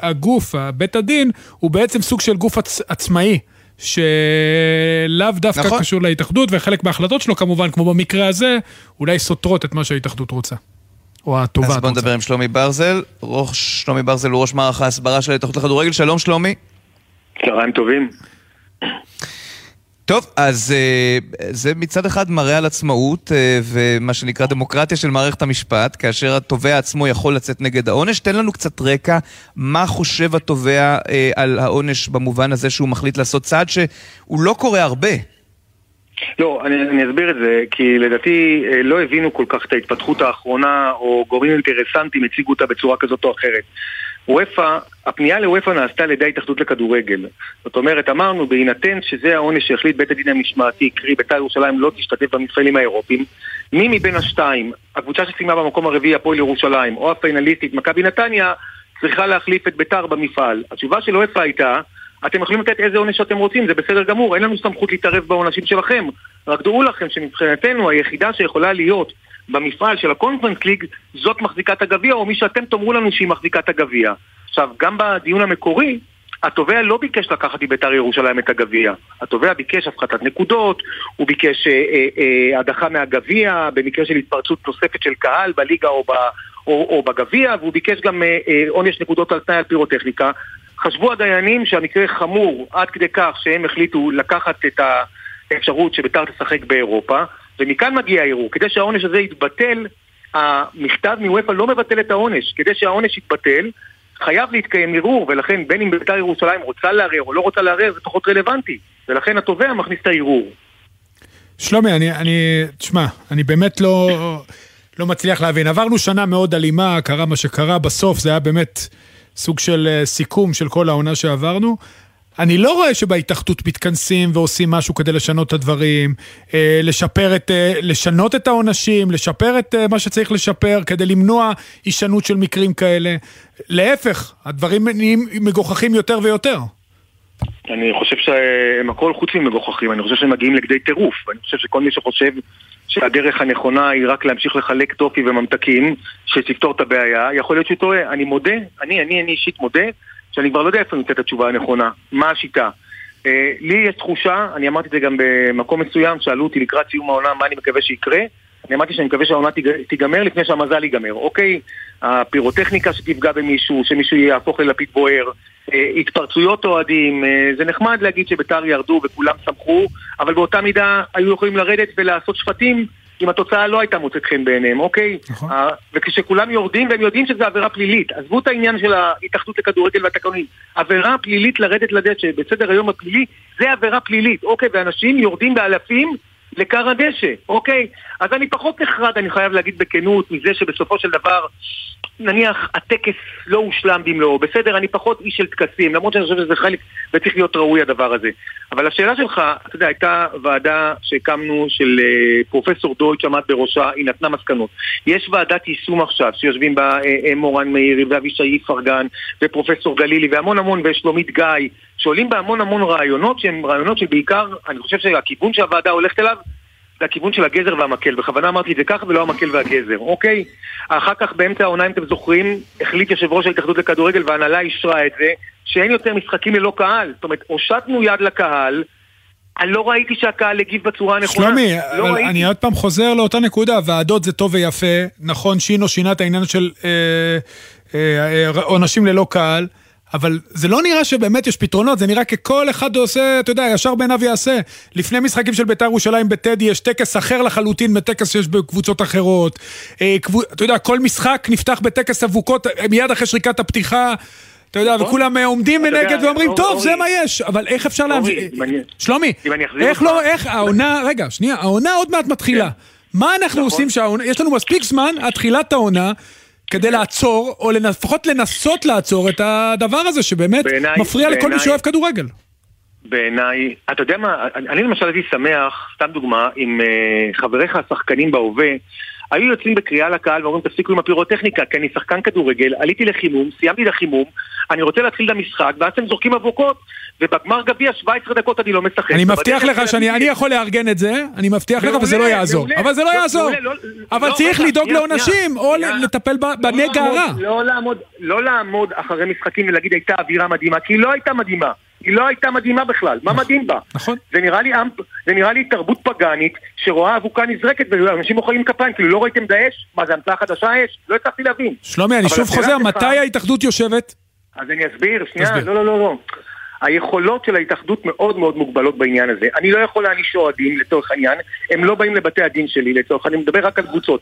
שהגוף, בית הדין, הוא בעצם סוג של גוף עצ- עצמאי. שלאו דווקא נכון. קשור להתאחדות, וחלק מההחלטות שלו כמובן, כמו במקרה הזה, אולי סותרות את מה שההתאחדות רוצה. או התובעת אז רוצה. בוא נדבר עם שלומי ברזל. ראש, שלומי ברזל הוא ראש מערך ההסברה של ההתאחדות לכדורגל. שלום שלומי. צהריים טובים. טוב, אז אה, זה מצד אחד מראה על עצמאות אה, ומה שנקרא דמוקרטיה של מערכת המשפט, כאשר התובע עצמו יכול לצאת נגד העונש. תן לנו קצת רקע, מה חושב התובע אה, על העונש במובן הזה שהוא מחליט לעשות צעד שהוא לא קורה הרבה. לא, אני, אני אסביר את זה, כי לדעתי לא הבינו כל כך את ההתפתחות האחרונה, או גורמים אינטרסנטים הציגו אותה בצורה כזאת או אחרת. וופא, הפנייה לוופא נעשתה על ידי ההתאחדות לכדורגל. זאת אומרת, אמרנו, בהינתן שזה העונש שהחליט בית הדין המשמעתי, קרי בית"ר ירושלים לא תשתתף במפעלים האירופיים, מי מבין השתיים, הקבוצה שסיימה במקום הרביעי, הפועל ירושלים, או הפיינליסטית, מכבי נתניה, צריכה להחליף את בית"ר במפעל. התשובה של וופא הייתה, אתם יכולים לתת איזה עונש שאתם רוצים, זה בסדר גמור, אין לנו סמכות להתערב בעונשים שלכם. רק דעו לכם שמבחינתנו היחידה שיכולה להיות במפעל של הקונפרנס ליג, זאת מחזיקת הגביע, או מי שאתם תאמרו לנו שהיא מחזיקת הגביע. עכשיו, גם בדיון המקורי, התובע לא ביקש לקחת מבית"ר ירושלים את הגביע. התובע ביקש הפחתת נקודות, הוא ביקש אה, אה, אה, הדחה מהגביע במקרה של התפרצות נוספת של קהל בליגה או, ב, או, או בגביע, והוא ביקש גם אה, אה, עונש נקודות על תנאי על פירוטכניקה. חשבו הדיינים שהמקרה חמור עד כדי כך שהם החליטו לקחת את האפשרות שבית"ר תשחק באירופה, ומכאן מגיע הערעור. כדי שהעונש הזה יתבטל, המכתב מוופא לא מבטל את העונש. כדי שהעונש יתבטל, חייב להתקיים ערעור, ולכן בין אם בית"ר ירושלים רוצה לערער או לא רוצה לערער, זה פחות רלוונטי. ולכן התובע מכניס את הערעור. שלומי, אני, אני, תשמע, אני באמת לא, לא מצליח להבין. עברנו שנה מאוד אלימה, קרה מה שקרה, בסוף זה היה באמת סוג של אה, סיכום של כל העונה שעברנו. אני לא רואה שבהתאחדות מתכנסים ועושים משהו כדי לשנות את הדברים, אה, לשפר את, אה, לשנות את העונשים, לשפר את אה, מה שצריך לשפר כדי למנוע הישנות של מקרים כאלה. להפך, הדברים נהיים מגוחכים יותר ויותר. אני חושב שהם הכל חוץ ממגוחכים, אני חושב שהם מגיעים לכדי טירוף. אני חושב שכל מי שחושב שהדרך הנכונה היא רק להמשיך לחלק טופי וממתקים, שתפתור את הבעיה, יכול להיות שהוא טועה. אני מודה, אני, אני, אני אישית מודה, שאני כבר לא יודע איפה נמצאת התשובה הנכונה. מה השיטה? אה, לי יש תחושה, אני אמרתי את זה גם במקום מסוים, שאלו אותי לקראת סיום העונה מה אני מקווה שיקרה. אני אמרתי שאני מקווה שהעונה תיג- תיגמר לפני שהמזל ייגמר, אוקיי? הפירוטכניקה שתפגע במישהו, שמישהו יהפוך ללפיד בוער, אה, התפרצויות אוהדים, אה, זה נחמד להגיד שביתר ירדו וכולם שמחו, אבל באותה מידה היו יכולים לרדת ולעשות שפטים אם התוצאה לא הייתה מוצאת חן בעיניהם, אוקיי? נכון. אה, וכשכולם יורדים והם יודעים שזה עבירה פלילית, עזבו את העניין של ההתאחדות לכדורגל והתקנונים, עבירה פלילית לרדת לדשא בסדר היום הפלילי, זה עבירה פלילית, אוקיי? ואנשים יורדים באלפים לכר הדשא, אוקיי? אז אני פחות נחרד, אני חייב להגיד בכנות, מזה שבסופו של דבר, נניח הטקס לא הושלם במלואו, בסדר, אני פחות איש של טקסים, למרות שאני חושב שזה חלק וצריך להיות ראוי הדבר הזה. אבל השאלה שלך, אתה יודע, הייתה ועדה שהקמנו של אה, פרופסור דויטש עמד בראשה, היא נתנה מסקנות. יש ועדת יישום עכשיו, שיושבים בה אה, אה, מורן מאירי ואבישי איפרגן ופרופסור גלילי והמון המון ושלומית גיא, שעולים בה המון רעיונות שהם רעיונות שבעיקר, אני חושב שהכיוון שהוועדה הולכת אליו זה הכיוון של הגזר והמקל, בכוונה אמרתי את זה ככה ולא המקל והגזר, אוקיי? אחר כך באמצע העונה, אם אתם זוכרים, החליט יושב ראש ההתאחדות לכדורגל וההנהלה אישרה את זה, שאין יותר משחקים ללא קהל. זאת אומרת, הושטנו יד לקהל, אני לא ראיתי שהקהל הגיב בצורה הנכונה. שלומי, לא אבל ראיתי. אני עוד פעם חוזר לאותה נקודה, ועדות זה טוב ויפה, נכון, שינו שינה את העניין של אה, אה, אה, עונשים ללא קהל, אבל זה לא נראה שבאמת יש פתרונות, זה נראה ככל אחד עושה, אתה יודע, ישר בעיניו יעשה. לפני משחקים של בית"ר ירושלים בטדי יש טקס אחר לחלוטין מטקס שיש בקבוצות אחרות. אה, אתה יודע, כל משחק נפתח בטקס אבוקות אה, מיד אחרי שריקת הפתיחה. אתה יודע, נכון. וכולם עומדים מנגד ואומרים, טוב, זה מה יש, אבל איך אפשר אני- שלומי, איך לא, איך העונה, רגע, שנייה, העונה עוד מעט מתחילה. מה אנחנו נכון. עושים שהעונה, יש לנו מספיק זמן עד תחילת העונה. כדי לעצור, או לפחות לנסות לעצור את הדבר הזה שבאמת בעיניי- מפריע לכל מי שאוהב כדורגל. בעיניי, אתה יודע מה, אני אני למשל הייתי שמח, סתם דוגמה, אם uh, חבריך השחקנים בהווה היו יוצאים בקריאה לקהל ואומרים תפסיקו עם הפירוטכניקה, כי אני שחקן כדורגל, עליתי לחימום, סיימתי לחימום, אני רוצה להתחיל את המשחק, ואז אתם זורקים אבוקות, ובגמר גביע 17 דקות אני לא משחק. אני מבטיח לך שאני אני יכול לארגן את זה, אני מבטיח לך, וזה לא יעזור. מעולה. אבל זה לא לא, יעזור. לא- אבל לא, צריך לדאוג לעונשים, או. לטפל לא בנגע הרע. לא לא לעמוד אחרי משחקים ולהגיד הייתה אווירה מדהימה, כי היא לא הייתה מדהימה. היא לא הייתה מדהימה בכלל, מה מדהים בה? נכון. זה נראה לי, עם- זה נראה לי תרבות פגאנית שרואה אבוקה נזרקת ואנשים מוחאים כפיים, כאילו לא ראיתם דאעש? מה זה המצאה חדשה האש? לא הצלחתי להבין. שלומי, אני שוב חוזר, מתי ההתאחדות יושבת? אז אני אסביר, שנייה. לא, לא, לא, לא. היכולות של ההתאחדות מאוד מאוד מוגבלות בעניין הזה. אני לא יכול להעניש אוהדים לצורך העניין, הם לא באים לבתי הדין שלי לצורך העניין, אני מדבר רק על קבוצות.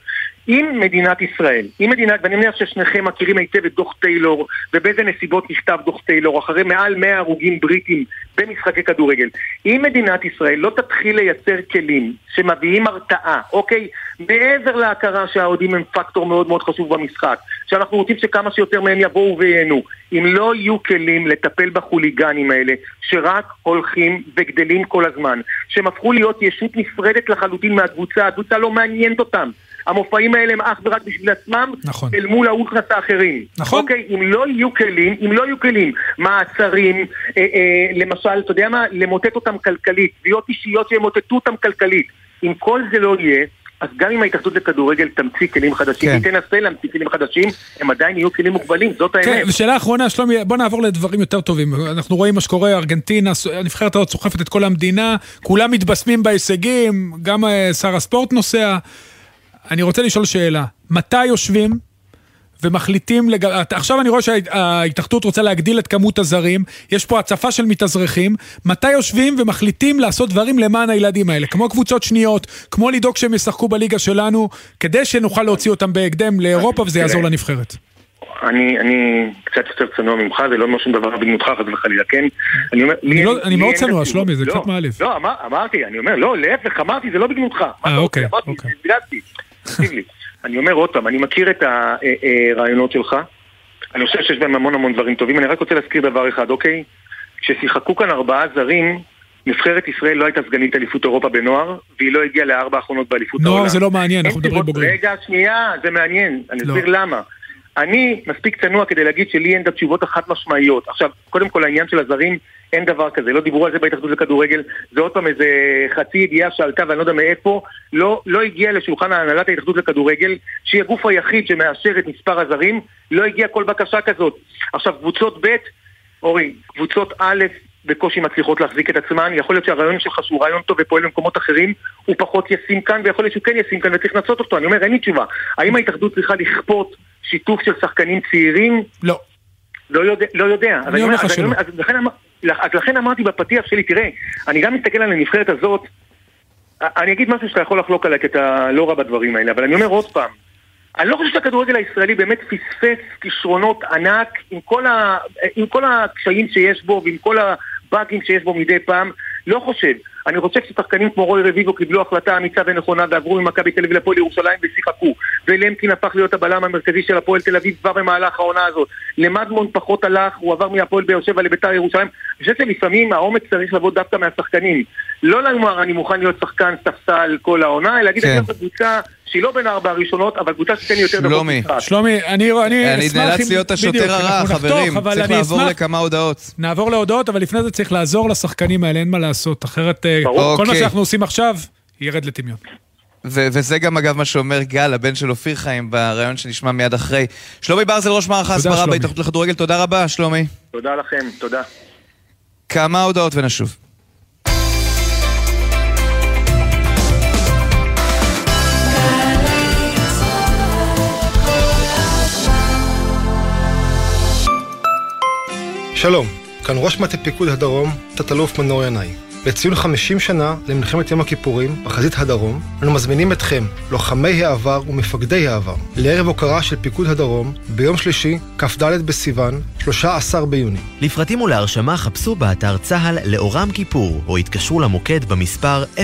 אם מדינת ישראל, אם מדינת, ואני מניח ששניכם מכירים היטב את דוח טיילור, ובאיזה נסיבות נכתב דוח טיילור, אחרי מעל 100 הרוגים בריטים במשחקי כדורגל. אם מדינת ישראל לא תתחיל לייצר כלים שמביאים הרתעה, אוקיי? מעבר להכרה שהאוהדים הם פקטור מאוד מאוד חשוב במשחק, שאנחנו רוצים שכמה שיותר מהם יבואו וייהנו. אם לא יהיו כלים לטפל בחוליגנים האלה, שרק הולכים וגדלים כל הזמן, שהם הפכו להיות ישות נפרדת לחלוטין מהקבוצה, הקבוצה לא מעניינת אותם. המופעים האלה הם אך ורק בשביל עצמם, נכון. אל מול האולטרס האחרים. נכון. אוקיי, אם לא יהיו כלים, אם לא יהיו כלים, מעצרים, אה, אה, למשל, אתה יודע מה, למוטט אותם כלכלית, תביעות אישיות שימוטטו אותם כלכלית. אם כל זה לא יהיה, אז גם אם ההתאחדות לכדורגל תמציא כלים חדשים, כן. היא תנסה להמציא כלים חדשים, הם עדיין יהיו כלים מוגבלים, זאת האמת. כן, ושאלה אחרונה, שלומי, בוא נעבור לדברים יותר טובים. אנחנו רואים מה שקורה, ארגנטינה, הנבחרת הזאת סוחפת את כל המדינה, כולם מתבשמים בהישגים, גם אה, שר הספורט נוסע. אני רוצה לשאול שאלה, מתי יושבים ומחליטים, לג... עכשיו אני רואה שההתאחדות רוצה להגדיל את כמות הזרים, יש פה הצפה של מתאזרחים, מתי יושבים ומחליטים לעשות דברים למען הילדים האלה, כמו קבוצות שניות, כמו לדאוג שהם ישחקו בליגה שלנו, כדי שנוכל להוציא אותם בהקדם לאירופה וזה יעזור. לנבחרת. אני, אני קצת יותר צנוע ממך, זה לא אומר שום דבר בגנותך חס וחלילה, כן? אני אומר, אני לא- אני מאוד צנוע. שלומי, זה לא, קצת מעליב. לא, אמר, אמרתי, אני אומר, לא, להפך, אמרתי, זה לא בגנותך. רוצה? אוקיי, אמרתי, אוקיי. אני אומר עוד פעם, אני מכיר את הרעיונות שלך, אני חושב שיש בהם המון המון דברים טובים, אני רק רוצה להזכיר דבר אחד, אוקיי? כששיחקו כאן ארבעה זרים, נבחרת ישראל לא הייתה סגנית אליפות אירופה בנוער, והיא לא הגיעה לארבע האחרונות באליפות העולם. נוער זה לא מעניין, אנחנו מדברים בוגרים. רגע, שנייה, זה מעניין, אני לא. אסביר למה. אני מספיק צנוע כדי להגיד שלי אין את התשובות החד משמעיות. עכשיו, קודם כל העניין של הזרים, אין דבר כזה, לא דיברו על זה בהתאחדות לכדורגל, זה עוד פעם איזה חצי ידיעה שעלתה ואני לא יודע מאיפה, לא, לא הגיע לשולחן הנהלת ההתאחדות לכדורגל, שהיא הגוף היחיד שמאשר את מספר הזרים, לא הגיעה כל בקשה כזאת. עכשיו, קבוצות ב', אורי, קבוצות א', בקושי מצליחות להחזיק את עצמן, יכול להיות שהרעיון שלך שהוא רעיון טוב ופועל במקומות אחרים, הוא פחות ישים כאן, ויכול להיות שהוא כן ישים כאן וצריך לנסות אותו. אני אומר, אין לי תשובה. האם ההתאחדות צריכה לכפות שיתוף של שחקנים צעירים? לא. לא יודע, לא יודע. אני אומר לך שלא. אז לכן, אמר- אז לכן אמרתי בפתיח שלי, תראה, אני גם מסתכל על הנבחרת הזאת, אני אגיד משהו שאתה יכול לחלוק עליי, כי אתה לא רע בדברים האלה, אבל אני אומר עוד פעם, אני לא חושב שהכדורגל הישראלי באמת פספס כישרונות ענק עם כל, ה... עם כל הקשיים שיש בו ועם כל הבאגים שיש בו מדי פעם, לא חושב. אני חושב ששחקנים כמו רוי רביבו קיבלו החלטה אמיצה ונכונה ועברו ממכבי תל אביב לפועל ירושלים ושיחקו ולמקין הפך להיות הבלם המרכזי של הפועל תל אביב כבר במהלך העונה הזאת למדמון פחות הלך, הוא עבר מהפועל באר שבע לביתר ירושלים אני חושב שלפעמים האומץ צריך לבוא דווקא מהשחקנים לא לומר אני מוכן להיות שחקן ספסל כל העונה אלא להגיד כן. אני לקבוצה שהיא לא בין הארבע הראשונות אבל קבוצה שתיתן לי יותר דקות שלומי. משחק. שלומי, אני, אני, אני אשמח נאלץ אם- להיות השוטר הרע, חברים. צריך אני לעבור אשמח- לכמה הודעות. נעבור להודעות, אבל לפני זה צריך לעזור לשחקנים האלה, אין מה לעשות, אחרת אה, כל מה אוקיי. שאנחנו עושים עכשיו ירד לטמיון. ו- וזה גם אגב מה שאומר גל, הבן של אופיר חיים, בריאיון שנשמע מיד אחרי. שלומי ברזל, ראש מערך ההסברה. בהתאחדות לכדורגל, תודה רבה, שלומי. תודה לכם, תודה. כמה הודעות ונשוב. שלום, כאן ראש מטה פיקוד הדרום, תת-אלוף מנור ינאי. לציון 50 שנה למלחמת יום הכיפורים בחזית הדרום, אנו מזמינים אתכם, לוחמי העבר ומפקדי העבר, לערב הוקרה של פיקוד הדרום ביום שלישי, כ"ד בסיוון, 13 ביוני. לפרטים ולהרשמה חפשו באתר צה"ל לאורם כיפור, או התקשרו למוקד במספר 052-310-2426.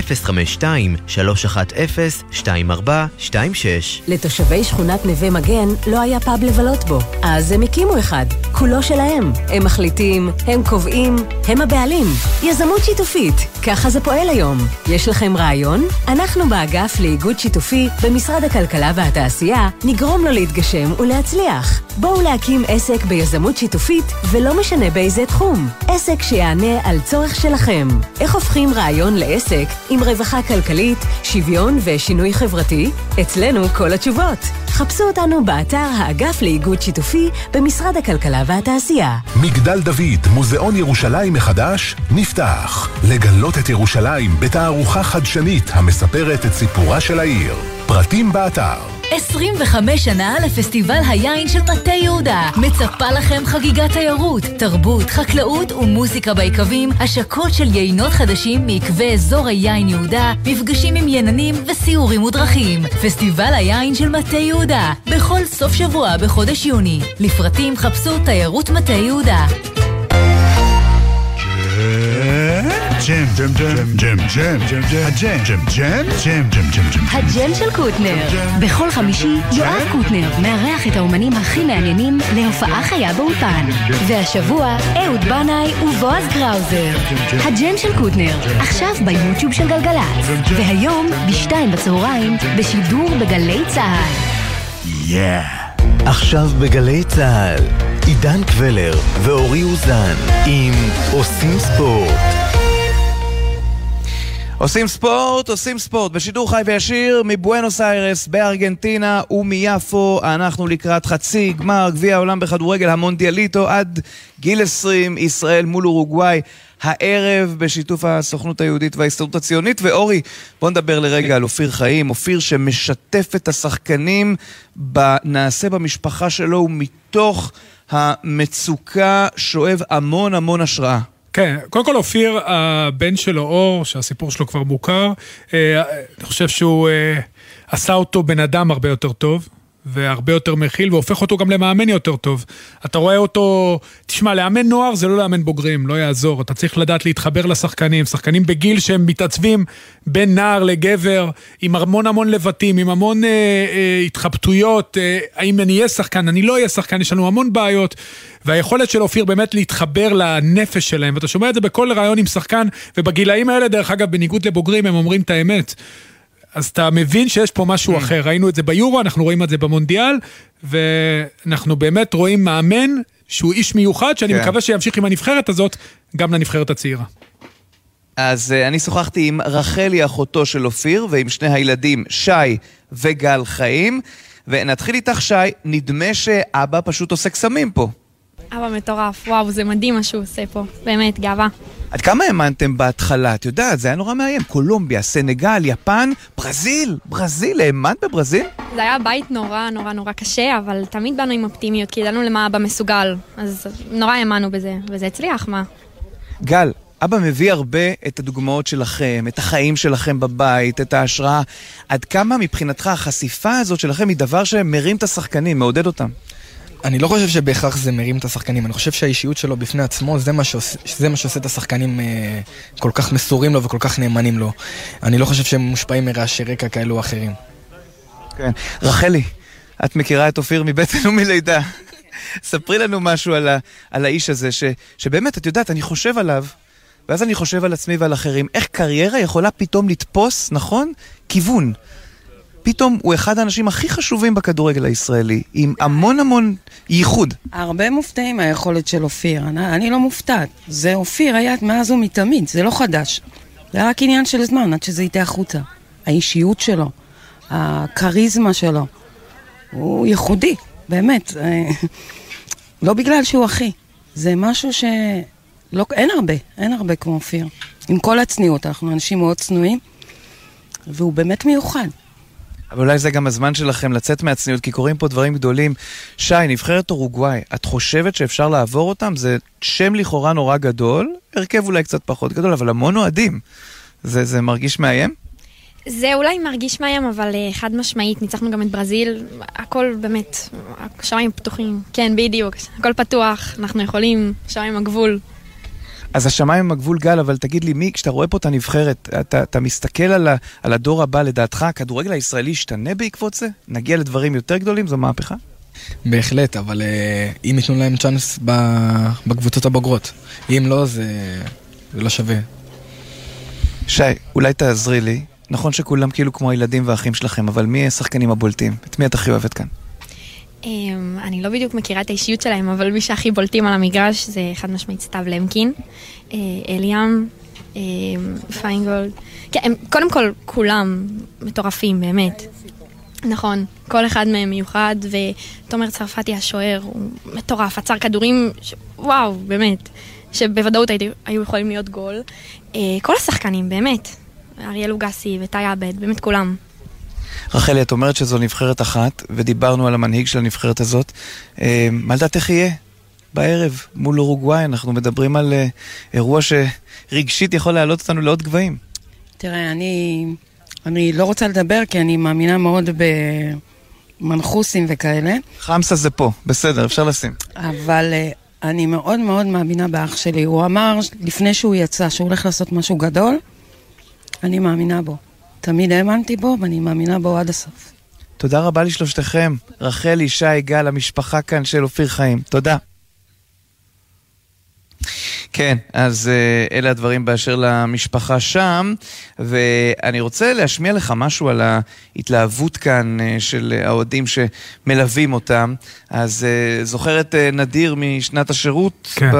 לתושבי שכונת נווה מגן לא היה פאב לבלות בו, אז הם הקימו אחד. כולו שלהם. הם מחליטים, הם קובעים, הם הבעלים. יזמות שיתופית, ככה זה פועל היום. יש לכם רעיון? אנחנו באגף לאיגוד שיתופי במשרד הכלכלה והתעשייה נגרום לו להתגשם ולהצליח. בואו להקים עסק ביזמות שיתופית, ולא משנה באיזה תחום. עסק שיענה על צורך שלכם. איך הופכים רעיון לעסק עם רווחה כלכלית, שוויון ושינוי חברתי? אצלנו כל התשובות. חפשו אותנו באתר האגף לאיגוד שיתופי במשרד הכלכלה והתעשייה. מגדל דוד, מוזיאון ירושלים מחדש, נפתח. לגלות את ירושלים בתערוכה חדשנית המספרת את סיפורה של העיר. פרטים באתר 25 שנה לפסטיבל היין של מטה יהודה. מצפה לכם חגיגת תיירות, תרבות, חקלאות ומוזיקה ביקבים, השקות של יינות חדשים מעקבי אזור היין יהודה, מפגשים עם יננים וסיורים ודרכים. פסטיבל היין של מטה יהודה, בכל סוף שבוע בחודש יוני. לפרטים חפשו תיירות מטה יהודה. ג'ם, ג'ם, ג'ם, ג'ם, ג'ם, ג'ם, הג'ם, ג'ם, ג'ם, ג'ם, ג'ם, ג'ם, ג'ם. הג'ם של קוטנר. בכל חמישי יואב קוטנר מארח את האומנים הכי מעניינים להופעה חיה באולפן. והשבוע אהוד בנאי ובועז קראוזר. הג'ם של קוטנר, עכשיו ביוטיוב של גלגלצ. והיום בשתיים בצהריים בשידור בגלי צה"ל. יא! עכשיו בגלי צה"ל, עידן קבלר ואורי אוזן עם עושים ספורט. עושים ספורט, עושים ספורט, בשידור חי וישיר מבואנוס איירס בארגנטינה ומיפו. אנחנו לקראת חצי גמר גביע העולם בכדורגל המונדיאליטו עד גיל 20, ישראל מול אורוגוואי. הערב בשיתוף הסוכנות היהודית וההסתדרות הציונית. ואורי, בוא נדבר לרגע על אופיר חיים. אופיר שמשתף את השחקנים בנעשה במשפחה שלו ומתוך המצוקה שואב המון המון השראה. כן, קודם כל אופיר, הבן שלו אור, שהסיפור שלו כבר מוכר, אה, אני חושב שהוא אה, עשה אותו בן אדם הרבה יותר טוב. והרבה יותר מכיל, והופך אותו גם למאמן יותר טוב. אתה רואה אותו, תשמע, לאמן נוער זה לא לאמן בוגרים, לא יעזור. אתה צריך לדעת להתחבר לשחקנים, שחקנים בגיל שהם מתעצבים בין נער לגבר, עם המון המון לבטים, עם המון אה, אה, התחבטויות, אה, האם אני אהיה שחקן, אני לא אהיה שחקן, יש לנו המון בעיות. והיכולת של אופיר באמת להתחבר לנפש שלהם, ואתה שומע את זה בכל רעיון עם שחקן, ובגילאים האלה, דרך אגב, בניגוד לבוגרים, הם אומרים את האמת. אז אתה מבין שיש פה משהו אחר, ראינו את זה ביורו, אנחנו רואים את זה במונדיאל, ואנחנו באמת רואים מאמן שהוא איש מיוחד, שאני כן. מקווה שימשיך עם הנבחרת הזאת, גם לנבחרת הצעירה. אז uh, אני שוחחתי עם רחלי, אחותו של אופיר, ועם שני הילדים, שי וגל חיים, ונתחיל איתך, שי, נדמה שאבא פשוט עושה קסמים פה. אבא מטורף, וואו, זה מדהים מה שהוא עושה פה, באמת, גאווה. עד כמה האמנתם בהתחלה? את יודעת, זה היה נורא מאיים. קולומביה, סנגל, יפן, ברזיל, ברזיל, האמנת בברזיל? זה היה בית נורא נורא נורא קשה, אבל תמיד באנו עם אופטימיות, כי ידענו למה אבא מסוגל. אז נורא האמנו בזה, וזה הצליח, מה? גל, אבא מביא הרבה את הדוגמאות שלכם, את החיים שלכם בבית, את ההשראה. עד כמה מבחינתך החשיפה הזאת שלכם היא דבר שמרים את השחקנים, מעודד אותם? אני לא חושב שבהכרח זה מרים את השחקנים, אני חושב שהאישיות שלו בפני עצמו, זה מה שעושה, זה מה שעושה את השחקנים אה, כל כך מסורים לו וכל כך נאמנים לו. אני לא חושב שהם מושפעים מרעשי רקע כאלו או אחרים. כן. רחלי, את מכירה את אופיר מבטן ומלידה. ספרי לנו משהו על, ה, על האיש הזה, ש, שבאמת, את יודעת, אני חושב עליו, ואז אני חושב על עצמי ועל אחרים, איך קריירה יכולה פתאום לתפוס, נכון? כיוון. פתאום הוא אחד האנשים הכי חשובים בכדורגל הישראלי, עם המון המון ייחוד. הרבה מופתעים מהיכולת של אופיר, אני, אני לא מופתעת. זה אופיר היה מאז ומתמיד, זה לא חדש. זה רק עניין של זמן עד שזה יתה החוצה. האישיות שלו, הכריזמה שלו, הוא ייחודי, באמת. לא בגלל שהוא אחי, זה משהו ש... לא, אין הרבה, אין הרבה כמו אופיר. עם כל הצניעות, אנחנו אנשים מאוד צנועים, והוא באמת מיוחד. אבל אולי זה גם הזמן שלכם לצאת מהצניעות, כי קורים פה דברים גדולים. שי, נבחרת אורוגוואי, את חושבת שאפשר לעבור אותם? זה שם לכאורה נורא גדול, הרכב אולי קצת פחות גדול, אבל המון אוהדים. זה, זה מרגיש מאיים? זה אולי מרגיש מאיים, אבל אה, חד משמעית, ניצחנו גם את ברזיל, הכל באמת, השמיים פתוחים. כן, בדיוק, הכל פתוח, אנחנו יכולים, שמיים הגבול. אז השמיים הם הגבול גל, אבל תגיד לי, מי, כשאתה רואה פה את הנבחרת, אתה, אתה מסתכל על, ה, על הדור הבא, לדעתך, הכדורגל הישראלי ישתנה בעקבות זה? נגיע לדברים יותר גדולים? זו מהפכה? בהחלט, אבל uh, אם ייתנו להם צ'אנס בקבוצות הבוגרות. אם לא, זה, זה לא שווה. שי, אולי תעזרי לי. נכון שכולם כאילו כמו הילדים והאחים שלכם, אבל מי השחקנים הבולטים? את מי את הכי אוהבת כאן? אמ, אני לא בדיוק מכירה את האישיות שלהם, אבל מי שהכי בולטים על המגרש זה חד משמעית סתיו למקין, אה, אליאם, אה, פיינגולד. כן, קודם כל, כולם מטורפים, באמת. נכון, כל אחד מהם מיוחד, ותומר צרפתי השוער הוא מטורף, עצר כדורים, ש... וואו, באמת, שבוודאות היו יכולים להיות גול. אה, כל השחקנים, באמת, אריאל אוגסי וטאי עבד, באמת כולם. רחלי, את אומרת שזו נבחרת אחת, ודיברנו על המנהיג של הנבחרת הזאת. אה, מה לדעתך יהיה בערב מול אורוגוואי? אנחנו מדברים על אה, אירוע שרגשית יכול להעלות אותנו לעוד גבהים. תראה, אני, אני לא רוצה לדבר כי אני מאמינה מאוד במנחוסים וכאלה. חמסה זה פה, בסדר, אפשר לשים. אבל אה, אני מאוד מאוד מאמינה באח שלי. הוא אמר לפני שהוא יצא שהוא הולך לעשות משהו גדול, אני מאמינה בו. תמיד האמנתי בו, ואני מאמינה בו עד הסוף. תודה רבה לשלושתכם. רחל, ישי, גל, המשפחה כאן של אופיר חיים. תודה. כן, אז uh, אלה הדברים באשר למשפחה שם, ואני רוצה להשמיע לך משהו על ההתלהבות כאן uh, של האוהדים שמלווים אותם. אז uh, זוכר את נדיר משנת השירות כן.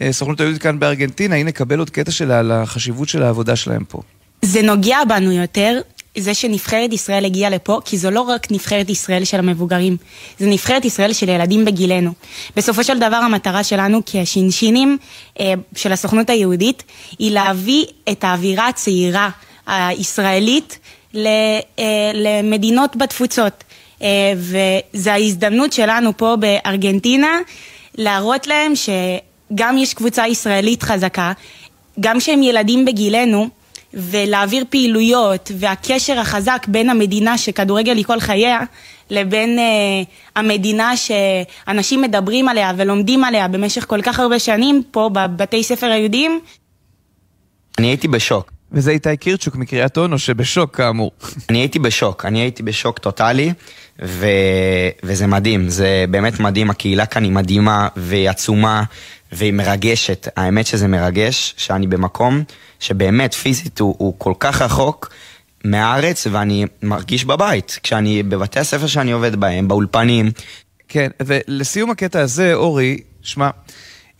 בסוכנות היהודית כאן בארגנטינה, הנה קבל עוד קטע שלה על החשיבות של העבודה שלהם פה. זה נוגע בנו יותר, זה שנבחרת ישראל הגיעה לפה, כי זו לא רק נבחרת ישראל של המבוגרים, זה נבחרת ישראל של ילדים בגילנו. בסופו של דבר המטרה שלנו כשינשינים אה, של הסוכנות היהודית, היא להביא את האווירה הצעירה הישראלית אה, למדינות בתפוצות. אה, וזו ההזדמנות שלנו פה בארגנטינה להראות להם שגם יש קבוצה ישראלית חזקה, גם שהם ילדים בגילנו, ולהעביר פעילויות והקשר החזק בין המדינה שכדורגל היא כל חייה לבין uh, המדינה שאנשים מדברים עליה ולומדים עליה במשך כל כך הרבה שנים פה בבתי ספר היהודיים. אני הייתי בשוק. וזה איתי קירצ'וק מקריית אונו שבשוק כאמור. אני הייתי בשוק, אני הייתי בשוק טוטאלי ו... וזה מדהים, זה באמת מדהים, הקהילה כאן היא מדהימה והיא עצומה והיא מרגשת. האמת שזה מרגש שאני במקום שבאמת פיזית הוא, הוא כל כך רחוק מהארץ ואני מרגיש בבית, כשאני בבתי הספר שאני עובד בהם, באולפנים. כן, ולסיום הקטע הזה, אורי, שמע,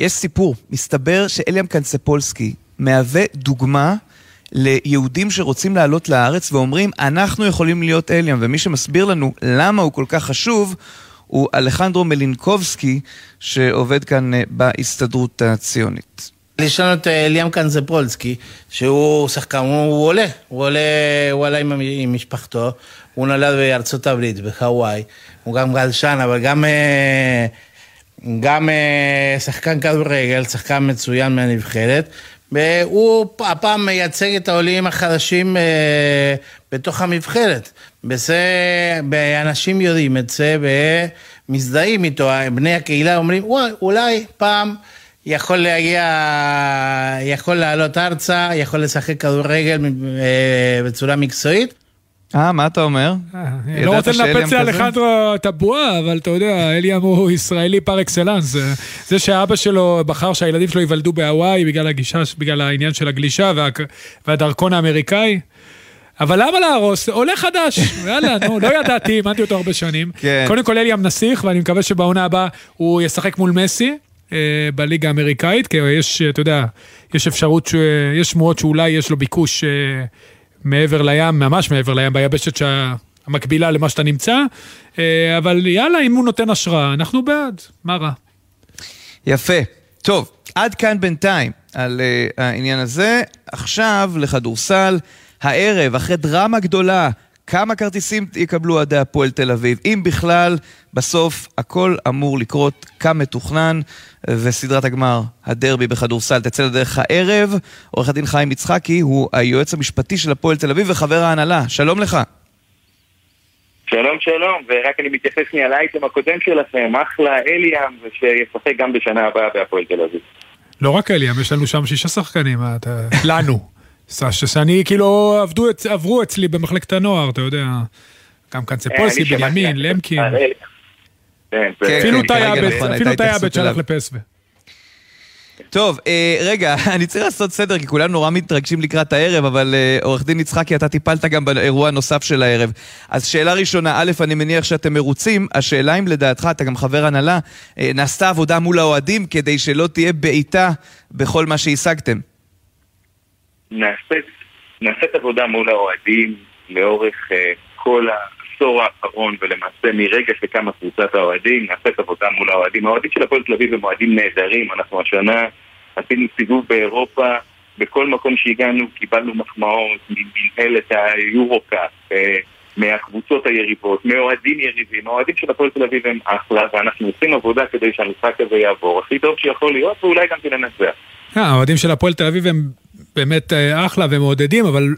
יש סיפור. מסתבר שאליאם קנצפולסקי מהווה דוגמה ליהודים שרוצים לעלות לארץ ואומרים, אנחנו יכולים להיות אליאם, ומי שמסביר לנו למה הוא כל כך חשוב, הוא אלחנדרו מלינקובסקי, שעובד כאן אה, בהסתדרות הציונית. לנו את אה, ליאם קנזפולסקי, שהוא שחקן, הוא עולה, הוא עולה, הוא עלה עם, עם משפחתו, הוא נולד בארצות הברית, בהוואי, הוא גם גלשן, אבל גם, אה, גם שחקן כדורגל, שחקן מצוין מהנבחרת, והוא הפעם מייצג את העולים החדשים בתוך הנבחרת. וזה, אנשים יודעים את זה ומזדהים איתו, בני הקהילה אומרים, אולי פעם יכול להגיע, יכול לעלות ארצה, יכול לשחק כדורגל אה, בצורה מקצועית. אה, מה אתה אומר? אני לא רוצה לנפץ לאלחנדרו את הבועה, אבל אתה יודע, אליאם הוא ישראלי פר אקסלנס. זה שאבא שלו בחר שהילדים שלו ייוולדו בהוואי בגלל הגישה, בגלל העניין של הגלישה והדרכון האמריקאי. אבל למה להרוס? עולה חדש, יאללה, נו, לא ידעתי, אימנתי אותו הרבה שנים. כן. קודם כל אליאם נסיך, ואני מקווה שבעונה הבאה הוא ישחק מול מסי. אה, בליגה האמריקאית, כי יש, אתה יודע, יש אפשרות, ש... יש שמועות שאולי יש לו ביקוש אה, מעבר לים, ממש מעבר לים, ביבשת שהמקבילה למה שאתה נמצא, אה, אבל יאללה, אם הוא נותן השראה, אנחנו בעד, מה רע? יפה. טוב, עד כאן בינתיים על uh, העניין הזה. עכשיו לכדורסל. הערב, אחרי דרמה גדולה, כמה כרטיסים יקבלו אוהדי הפועל תל אביב, אם בכלל, בסוף הכל אמור לקרות כמתוכנן, וסדרת הגמר, הדרבי בכדורסל, תצא לדרך הערב. עורך הדין חיים יצחקי הוא היועץ המשפטי של הפועל תל אביב וחבר ההנהלה. שלום לך. שלום שלום, ורק אני מתייחס שנייה לאייטם הקודם שלכם, אחלה אליאם, ושישחק גם בשנה הבאה בהפועל תל אביב. לא רק אליאם, יש לנו שם שישה שחקנים, מה אתה... לנו. ש- שאני כאילו עבדו, עברו אצלי במחלקת הנוער, אתה יודע. גם קנצפולסקי, אני שמעתי בנימין, למקין. אליאם. כן, אפילו כן, נכון, אפילו הייתה טי התייחסות עבד שלח אליו. לפסווה. טוב, אה, רגע, אני צריך לעשות סדר, כי כולנו נורא מתרגשים לקראת הערב, אבל אה, עורך דין יצחקי, אתה טיפלת גם באירוע הנוסף של הערב. אז שאלה ראשונה, א', אני מניח שאתם מרוצים, השאלה אם לדעתך, אתה גם חבר הנהלה, אה, נעשתה עבודה מול האוהדים כדי שלא תהיה בעיטה בכל מה שהשגתם. נעשית, נעשית עבודה מול האוהדים לאורך uh, כל העשור האחרון ולמעשה מרגע שקמה קבוצת האוהדים נעשית עבודה מול האוהדים. האוהדים של הפועל תל אביב הם אוהדים נהדרים, אנחנו השנה עשינו סיבוב באירופה, בכל מקום שהגענו קיבלנו מחמאות ממנהלת היורו-קאפ, uh, מהקבוצות היריבות, מאוהדים יריבים, האוהדים של הפועל תל אביב הם אחלה ואנחנו עושים עבודה כדי שהמשחק הזה יעבור הכי טוב שיכול להיות ואולי גם תנצח. אה, האוהדים של הפועל תל אביב הם באמת אה, אחלה והם מעודדים, אבל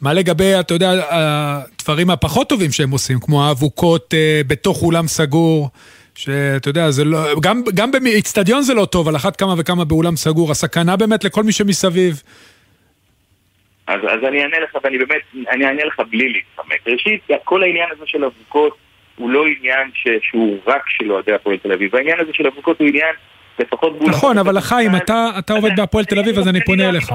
מה לגבי, אתה יודע, הדברים הפחות טובים שהם עושים, כמו האבוקות אה, בתוך אולם סגור, שאתה יודע, זה לא... גם, גם באיצטדיון זה לא טוב, על אחת כמה וכמה באולם סגור, הסכנה באמת לכל מי שמסביב. אז, אז אני אענה לך, ואני באמת, אני אענה לך בלי להתחמק. ראשית, כל העניין הזה של אבוקות הוא לא עניין ש, שהוא רק של אוהדי הפועל תל אביב. העניין הזה של אבוקות הוא עניין, לפחות... באולמות נכון, אבל הכדורסל, חיים, אתה, אתה עובד בהפועל תל אביב, אז אני פונה אליך.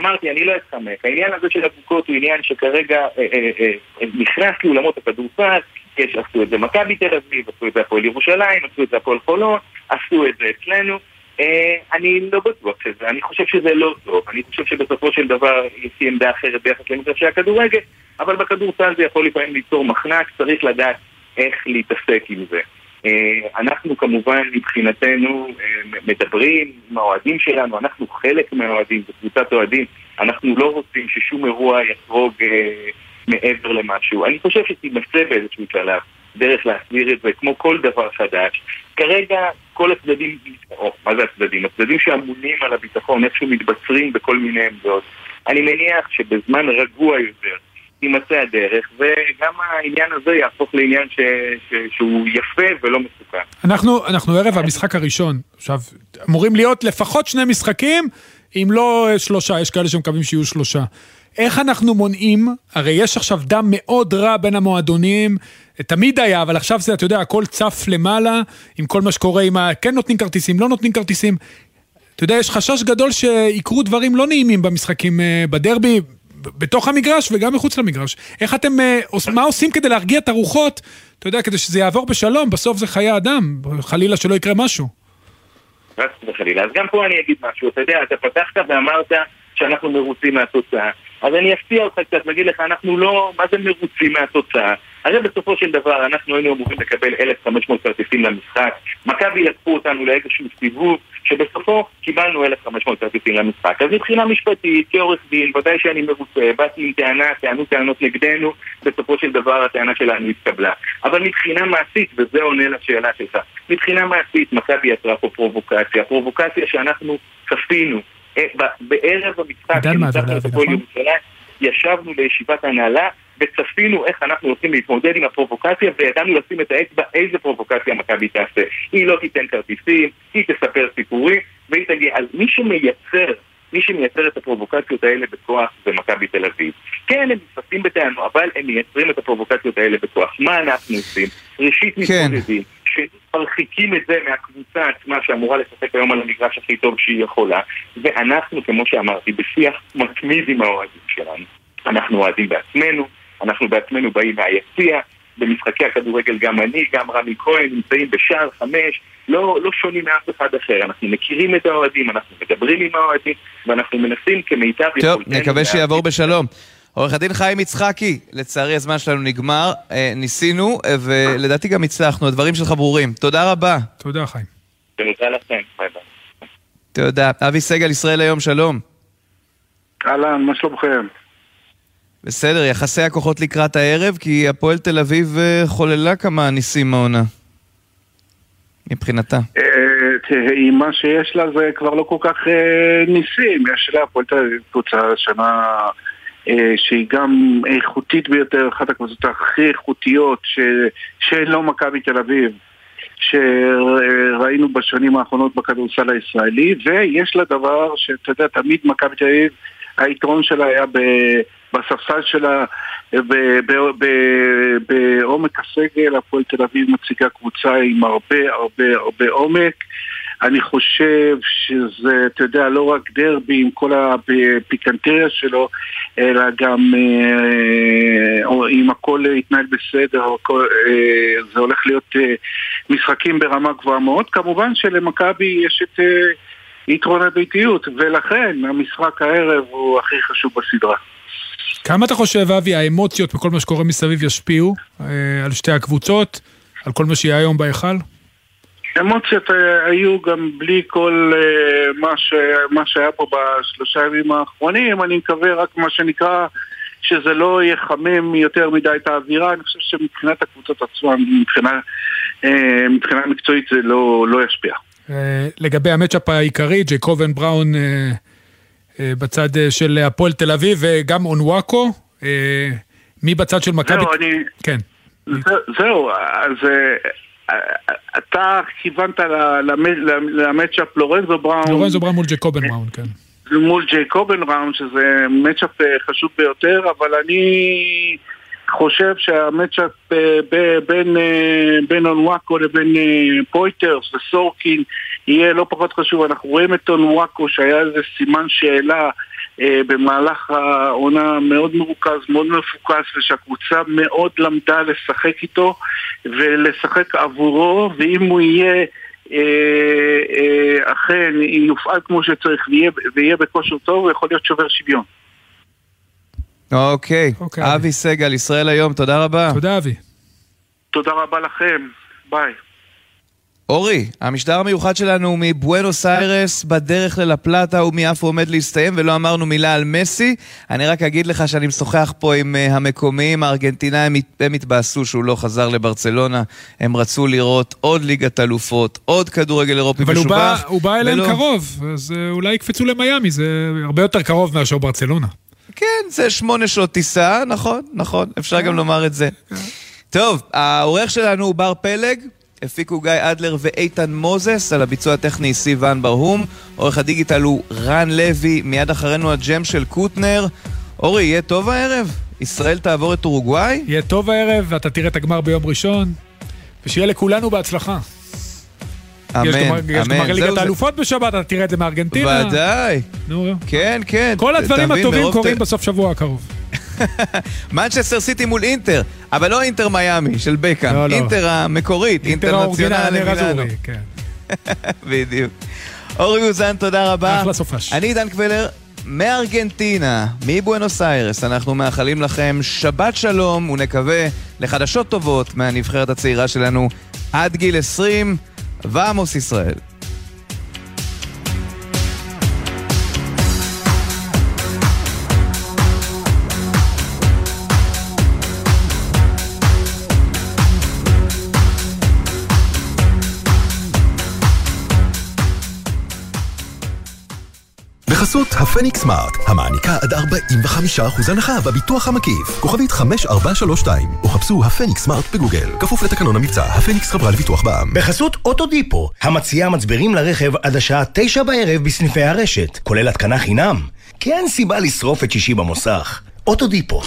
אמרתי, אני לא אתחמק. העניין הזה של אבוקות הוא עניין שכרגע אה, אה, אה, נכנס לאולמות הכדורסל, יש, עשו את זה מכבי תל אביב, עשו את זה הפועל ירושלים, עשו את זה הפועל חולון, עשו את זה אצלנו. אני לא בטוח שזה, אני חושב שזה לא טוב, אני חושב שבסופו של דבר יש לי עמדה אחרת ביחס למגרשי הכדורגל, אבל בכדורסל זה יכול לפעמים ליצור מחנק, צריך לדעת איך להתעסק עם זה. אה, אנחנו כמובן מבחינתנו אה, מדברים עם האוהדים שלנו, אנחנו חלק מהאוהדים, זו קבוצת אוהדים, אנחנו לא רוצים ששום אירוע יחרוג אה, מעבר למשהו. אני חושב שתימצא באיזשהו שלב דרך להסביר את זה כמו כל דבר חדש. כרגע כל הצדדים, או מה זה הצדדים? הצדדים שאמונים על הביטחון איכשהו מתבצרים בכל מיני עמדות. אני מניח שבזמן רגוע יותר תימצא הדרך, וגם העניין הזה יהפוך לעניין ש... ש... שהוא יפה ולא מסוכן. אנחנו, אנחנו ערב המשחק הראשון. עכשיו, אמורים להיות לפחות שני משחקים, אם לא שלושה, יש כאלה שמקווים שיהיו שלושה. איך אנחנו מונעים, הרי יש עכשיו דם מאוד רע בין המועדונים, תמיד היה, אבל עכשיו זה, אתה יודע, הכל צף למעלה, עם כל מה שקורה, עם ה... כן נותנים כרטיסים, לא נותנים כרטיסים. אתה יודע, יש חשש גדול שיקרו דברים לא נעימים במשחקים אה, בדרבי, בתוך המגרש וגם מחוץ למגרש. איך אתם, אה, מה עושים כדי להרגיע את הרוחות, אתה יודע, כדי שזה יעבור בשלום, בסוף זה חיי אדם, חלילה שלא יקרה משהו. חס וחלילה. אז גם פה אני אגיד משהו, אתה יודע, אתה פתחת ואמרת שאנחנו מרוצים מהתוצאה. אז אני אפתיע אותך קצת ואגיד לך, אנחנו לא, מה זה מרוצים מהתוצאה? הרי בסופו של דבר אנחנו היינו אמורים לקבל 1,500 כרטיסים למשחק, מכבי לקחו אותנו לאיזשהו סיבוב, שבסופו קיבלנו 1,500 כרטיסים למשחק. אז מבחינה משפטית, כעורך דין, ודאי שאני מרוצה, באתי עם טענה, טענו טענות נגדנו, בסופו של דבר הטענה שלנו התקבלה. אבל מבחינה מעשית, וזה עונה לשאלה שלך, מבחינה מעשית מכבי יצרה פה פרובוקציה, פרובוקציה שאנחנו צפינו. אה, בערב המשחק, כשניצחנו את הפועל נכון? ירושלים, ישבנו לישיבת הנהלה וצפינו איך אנחנו הולכים להתמודד עם הפרובוקציה וידענו לשים את האצבע איזה פרובוקציה מכבי תעשה. היא לא תיתן כרטיסים, היא תספר סיפורים והיא תגיע. אז מי שמייצר, מי שמייצר את הפרובוקציות האלה בכוח זה מכבי תל אביב. כן, הם נתפסים בטענו, אבל הם מייצרים את הפרובוקציות האלה בכוח. מה אנחנו עושים? ראשית מתמודדים. שמרחיקים את זה מהקבוצה עצמה שאמורה לשחק היום על המגרש הכי טוב שהיא יכולה ואנחנו, כמו שאמרתי, בשיח מתמיד עם האוהדים שלנו אנחנו אוהדים בעצמנו, אנחנו בעצמנו באים מהיציע במשחקי הכדורגל גם אני, גם רמי כהן נמצאים בשער חמש לא, לא שונים מאף אחד אחר, אנחנו מכירים את האוהדים, אנחנו מדברים עם האוהדים ואנחנו מנסים כמיטב טוב, נקווה שיעבור בשלום. עורך הדין חיים יצחקי, לצערי הזמן שלנו נגמר, אה, ניסינו, אה, ולדעתי גם הצלחנו, הדברים שלך ברורים. תודה רבה. תודה, חיים. תודה לכם, ביי ביי. תודה. אבי סגל, ישראל היום, שלום. אהלן, מה שלומכם? בסדר, יחסי הכוחות לקראת הערב, כי הפועל תל אביב אה, חוללה כמה ניסים מהעונה. מבחינתה. אה, תראה, עם מה שיש לה זה כבר לא כל כך אה, ניסים, יש לה הפועל תל אביב קבוצה שנה שהיא גם איכותית ביותר, אחת הקבוצות הכי איכותיות ש- שלא מכבי תל אביב. שראינו בשנים האחרונות בכדורסל הישראלי, ויש לה דבר שאתה יודע, תמיד מכבי תל אביב, היתרון שלה היה ב- בספסל שלה, בעומק הסגל, הפועל תל אביב מציגה קבוצה עם הרבה הרבה הרבה עומק. אני חושב שזה, אתה יודע, לא רק דרבי עם כל הפיקנטריה שלו, אלא גם אה, אם הכל יתנהל בסדר, הכל, אה, זה הולך להיות אה, משחקים ברמה גבוהה מאוד. כמובן שלמכבי יש את אה, יתרון הביתיות, ולכן המשחק הערב הוא הכי חשוב בסדרה. כמה אתה חושב, אבי, האמוציות וכל מה שקורה מסביב ישפיעו אה, על שתי הקבוצות, על כל מה שיהיה היום בהיכל? אמוציות אה, היו גם בלי כל אה, מה, ש... מה שהיה פה בשלושה ימים האחרונים, אני מקווה רק מה שנקרא שזה לא יחמם יותר מדי את האווירה, אני חושב שמבחינת הקבוצות עצמן, מבחינה, אה, מבחינה מקצועית זה לא, לא ישפיע. אה, לגבי המצ'אפ העיקרי, ג'ייקובן בראון אה, בצד אה, של הפועל תל אביב וגם אונוואקו, אה, מי בצד של מכבי? זהו, אני... כן. זה, זהו, אז אה, אה, אתה כיוונת ל match-up לורנזו בראון. לורנזו בראון מול ג'ייקובן בראון, כן. מול ג'ייקובן בראון, שזה match-up אה, חשוב ביותר, אבל אני חושב שה match-up אה, בין, אה, בין אונוואקו לבין אה, פויטרס וסורקין יהיה לא פחות חשוב. אנחנו רואים את אונוואקו שהיה איזה סימן שאלה אה, במהלך העונה מאוד מרוכז, מאוד מפוקס, ושהקבוצה מאוד למדה לשחק איתו ולשחק עבורו, ואם הוא יהיה... אה, אה, אכן יופעל כמו שצריך ויהיה, ויהיה בכושר טוב, הוא יכול להיות שובר שוויון. אוקיי, אבי סגל, ישראל היום, תודה רבה. תודה, אבי. תודה רבה לכם, ביי. אורי, המשדר המיוחד שלנו הוא מבואנוס איירס בדרך ללפלטה ומיפו עומד להסתיים ולא אמרנו מילה על מסי. אני רק אגיד לך שאני משוחח פה עם uh, המקומיים, הארגנטינאים, הם התבאסו שהוא לא חזר לברצלונה. הם רצו לראות עוד ליגת אלופות, עוד כדורגל אירופי אבל הוא בא, משובח. הוא בא אליהם ולא- קרוב, אז אה, אולי יקפצו למיאמי, זה הרבה יותר קרוב מאשר ברצלונה. כן, זה שמונה שעות טיסה, נכון, נכון, אפשר גם לומר את זה. טוב, העורך שלנו הוא בר פלג, הפיקו גיא אדלר ואיתן מוזס, על הביצוע הטכני סיוון ברהום, עורך הדיגיטל הוא רן לוי, מיד אחרינו הג'ם של קוטנר. אורי, יהיה טוב הערב? ישראל תעבור את אורוגוואי? יהיה טוב הערב, ואתה תראה את הגמר ביום ראשון, ושיהיה לכולנו בהצלחה. אמן, יש גמר- יש אמן. גמר ליגת האלופות בשבת, אתה תראה את זה מארגנטינה. ודאי. נו, כן, כן. כל הדברים הטובים קורים ת- בסוף שבוע הקרוב. מנצ'סטר סיטי מול אינטר, אבל לא אינטר מיאמי של בקאם, לא, לא. אינטר המקורית, אינטר אינטרנציונל מילאנו. כן. בדיוק. אורי אוזן, תודה רבה. אחלה סופש. אני עידן קבלר, מארגנטינה, מבואנוס איירס, אנחנו מאחלים לכם שבת שלום ונקווה לחדשות טובות מהנבחרת הצעירה שלנו עד גיל 20, ועמוס ישראל. בחסות הפניקס סמארט, המעניקה עד 45% הנחה בביטוח המקיף. כוכבית 5432, או חפשו הפניקס סמארט בגוגל. כפוף לתקנון המבצע, הפניקס חברה לביטוח בע"מ. בחסות אוטודיפו, המציעה מצברים לרכב עד השעה תשע בערב בסניפי הרשת, כולל התקנה חינם. כי אין סיבה לשרוף את שישי במוסך. אוטודיפו.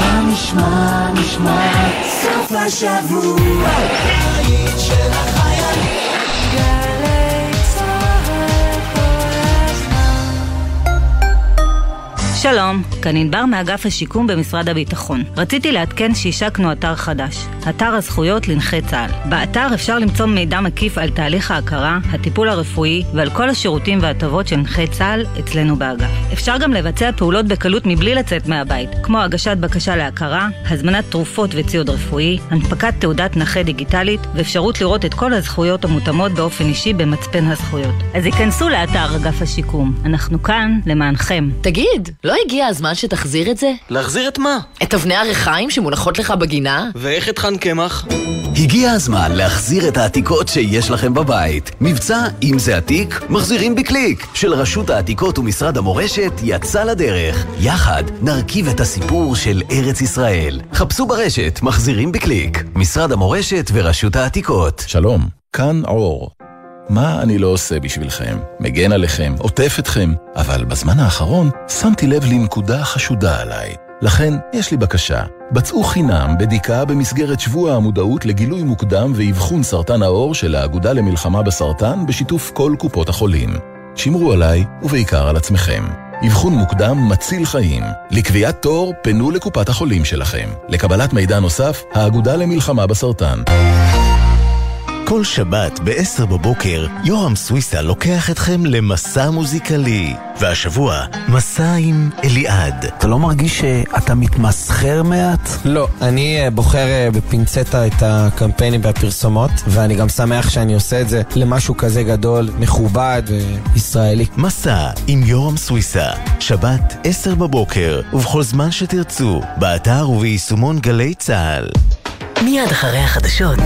מה נשמע, נשמע, סוף השבוע, שלום, כאן ענבר מאגף השיקום במשרד הביטחון. רציתי לעדכן שהשקנו אתר חדש, אתר הזכויות לנכי צה"ל. באתר אפשר למצוא מידע מקיף על תהליך ההכרה, הטיפול הרפואי ועל כל השירותים וההטבות של נכי צה"ל אצלנו באגף. אפשר גם לבצע פעולות בקלות מבלי לצאת מהבית, כמו הגשת בקשה להכרה, הזמנת תרופות וציוד רפואי, הנפקת תעודת נכה דיגיטלית ואפשרות לראות את כל הזכויות המותאמות באופן אישי במצפן הזכויות. אז היכנסו לאתר אגף השיקום, אנחנו כאן למענכם. תגיד, לא לא הגיע הזמן שתחזיר את זה? להחזיר את מה? את אבני הריחיים שמונחות לך בגינה? ואיך את חן קמח? הגיע הזמן להחזיר את העתיקות שיש לכם בבית. מבצע אם זה עתיק, מחזירים בקליק, של רשות העתיקות ומשרד המורשת יצא לדרך. יחד נרכיב את הסיפור של ארץ ישראל. חפשו ברשת, מחזירים בקליק. משרד המורשת ורשות העתיקות. שלום, כאן אור. מה אני לא עושה בשבילכם? מגן עליכם, עוטף אתכם, אבל בזמן האחרון שמתי לב לנקודה חשודה עליי. לכן, יש לי בקשה. בצעו חינם בדיקה במסגרת שבוע המודעות לגילוי מוקדם ואבחון סרטן העור של האגודה למלחמה בסרטן בשיתוף כל קופות החולים. שמרו עליי, ובעיקר על עצמכם. אבחון מוקדם מציל חיים. לקביעת תור, פנו לקופת החולים שלכם. לקבלת מידע נוסף, האגודה למלחמה בסרטן. כל שבת ב-10 בבוקר, יורם סוויסה לוקח אתכם למסע מוזיקלי. והשבוע, מסע עם אליעד. אתה לא מרגיש שאתה מתמסחר מעט? לא, אני אה, בוחר אה, בפינצטה את הקמפיינים והפרסומות, ואני גם שמח שאני עושה את זה למשהו כזה גדול, מכובד וישראלי. מסע עם יורם סוויסה, שבת 10 בבוקר, ובכל זמן שתרצו, באתר וביישומון גלי צה"ל. מיד אחרי החדשות.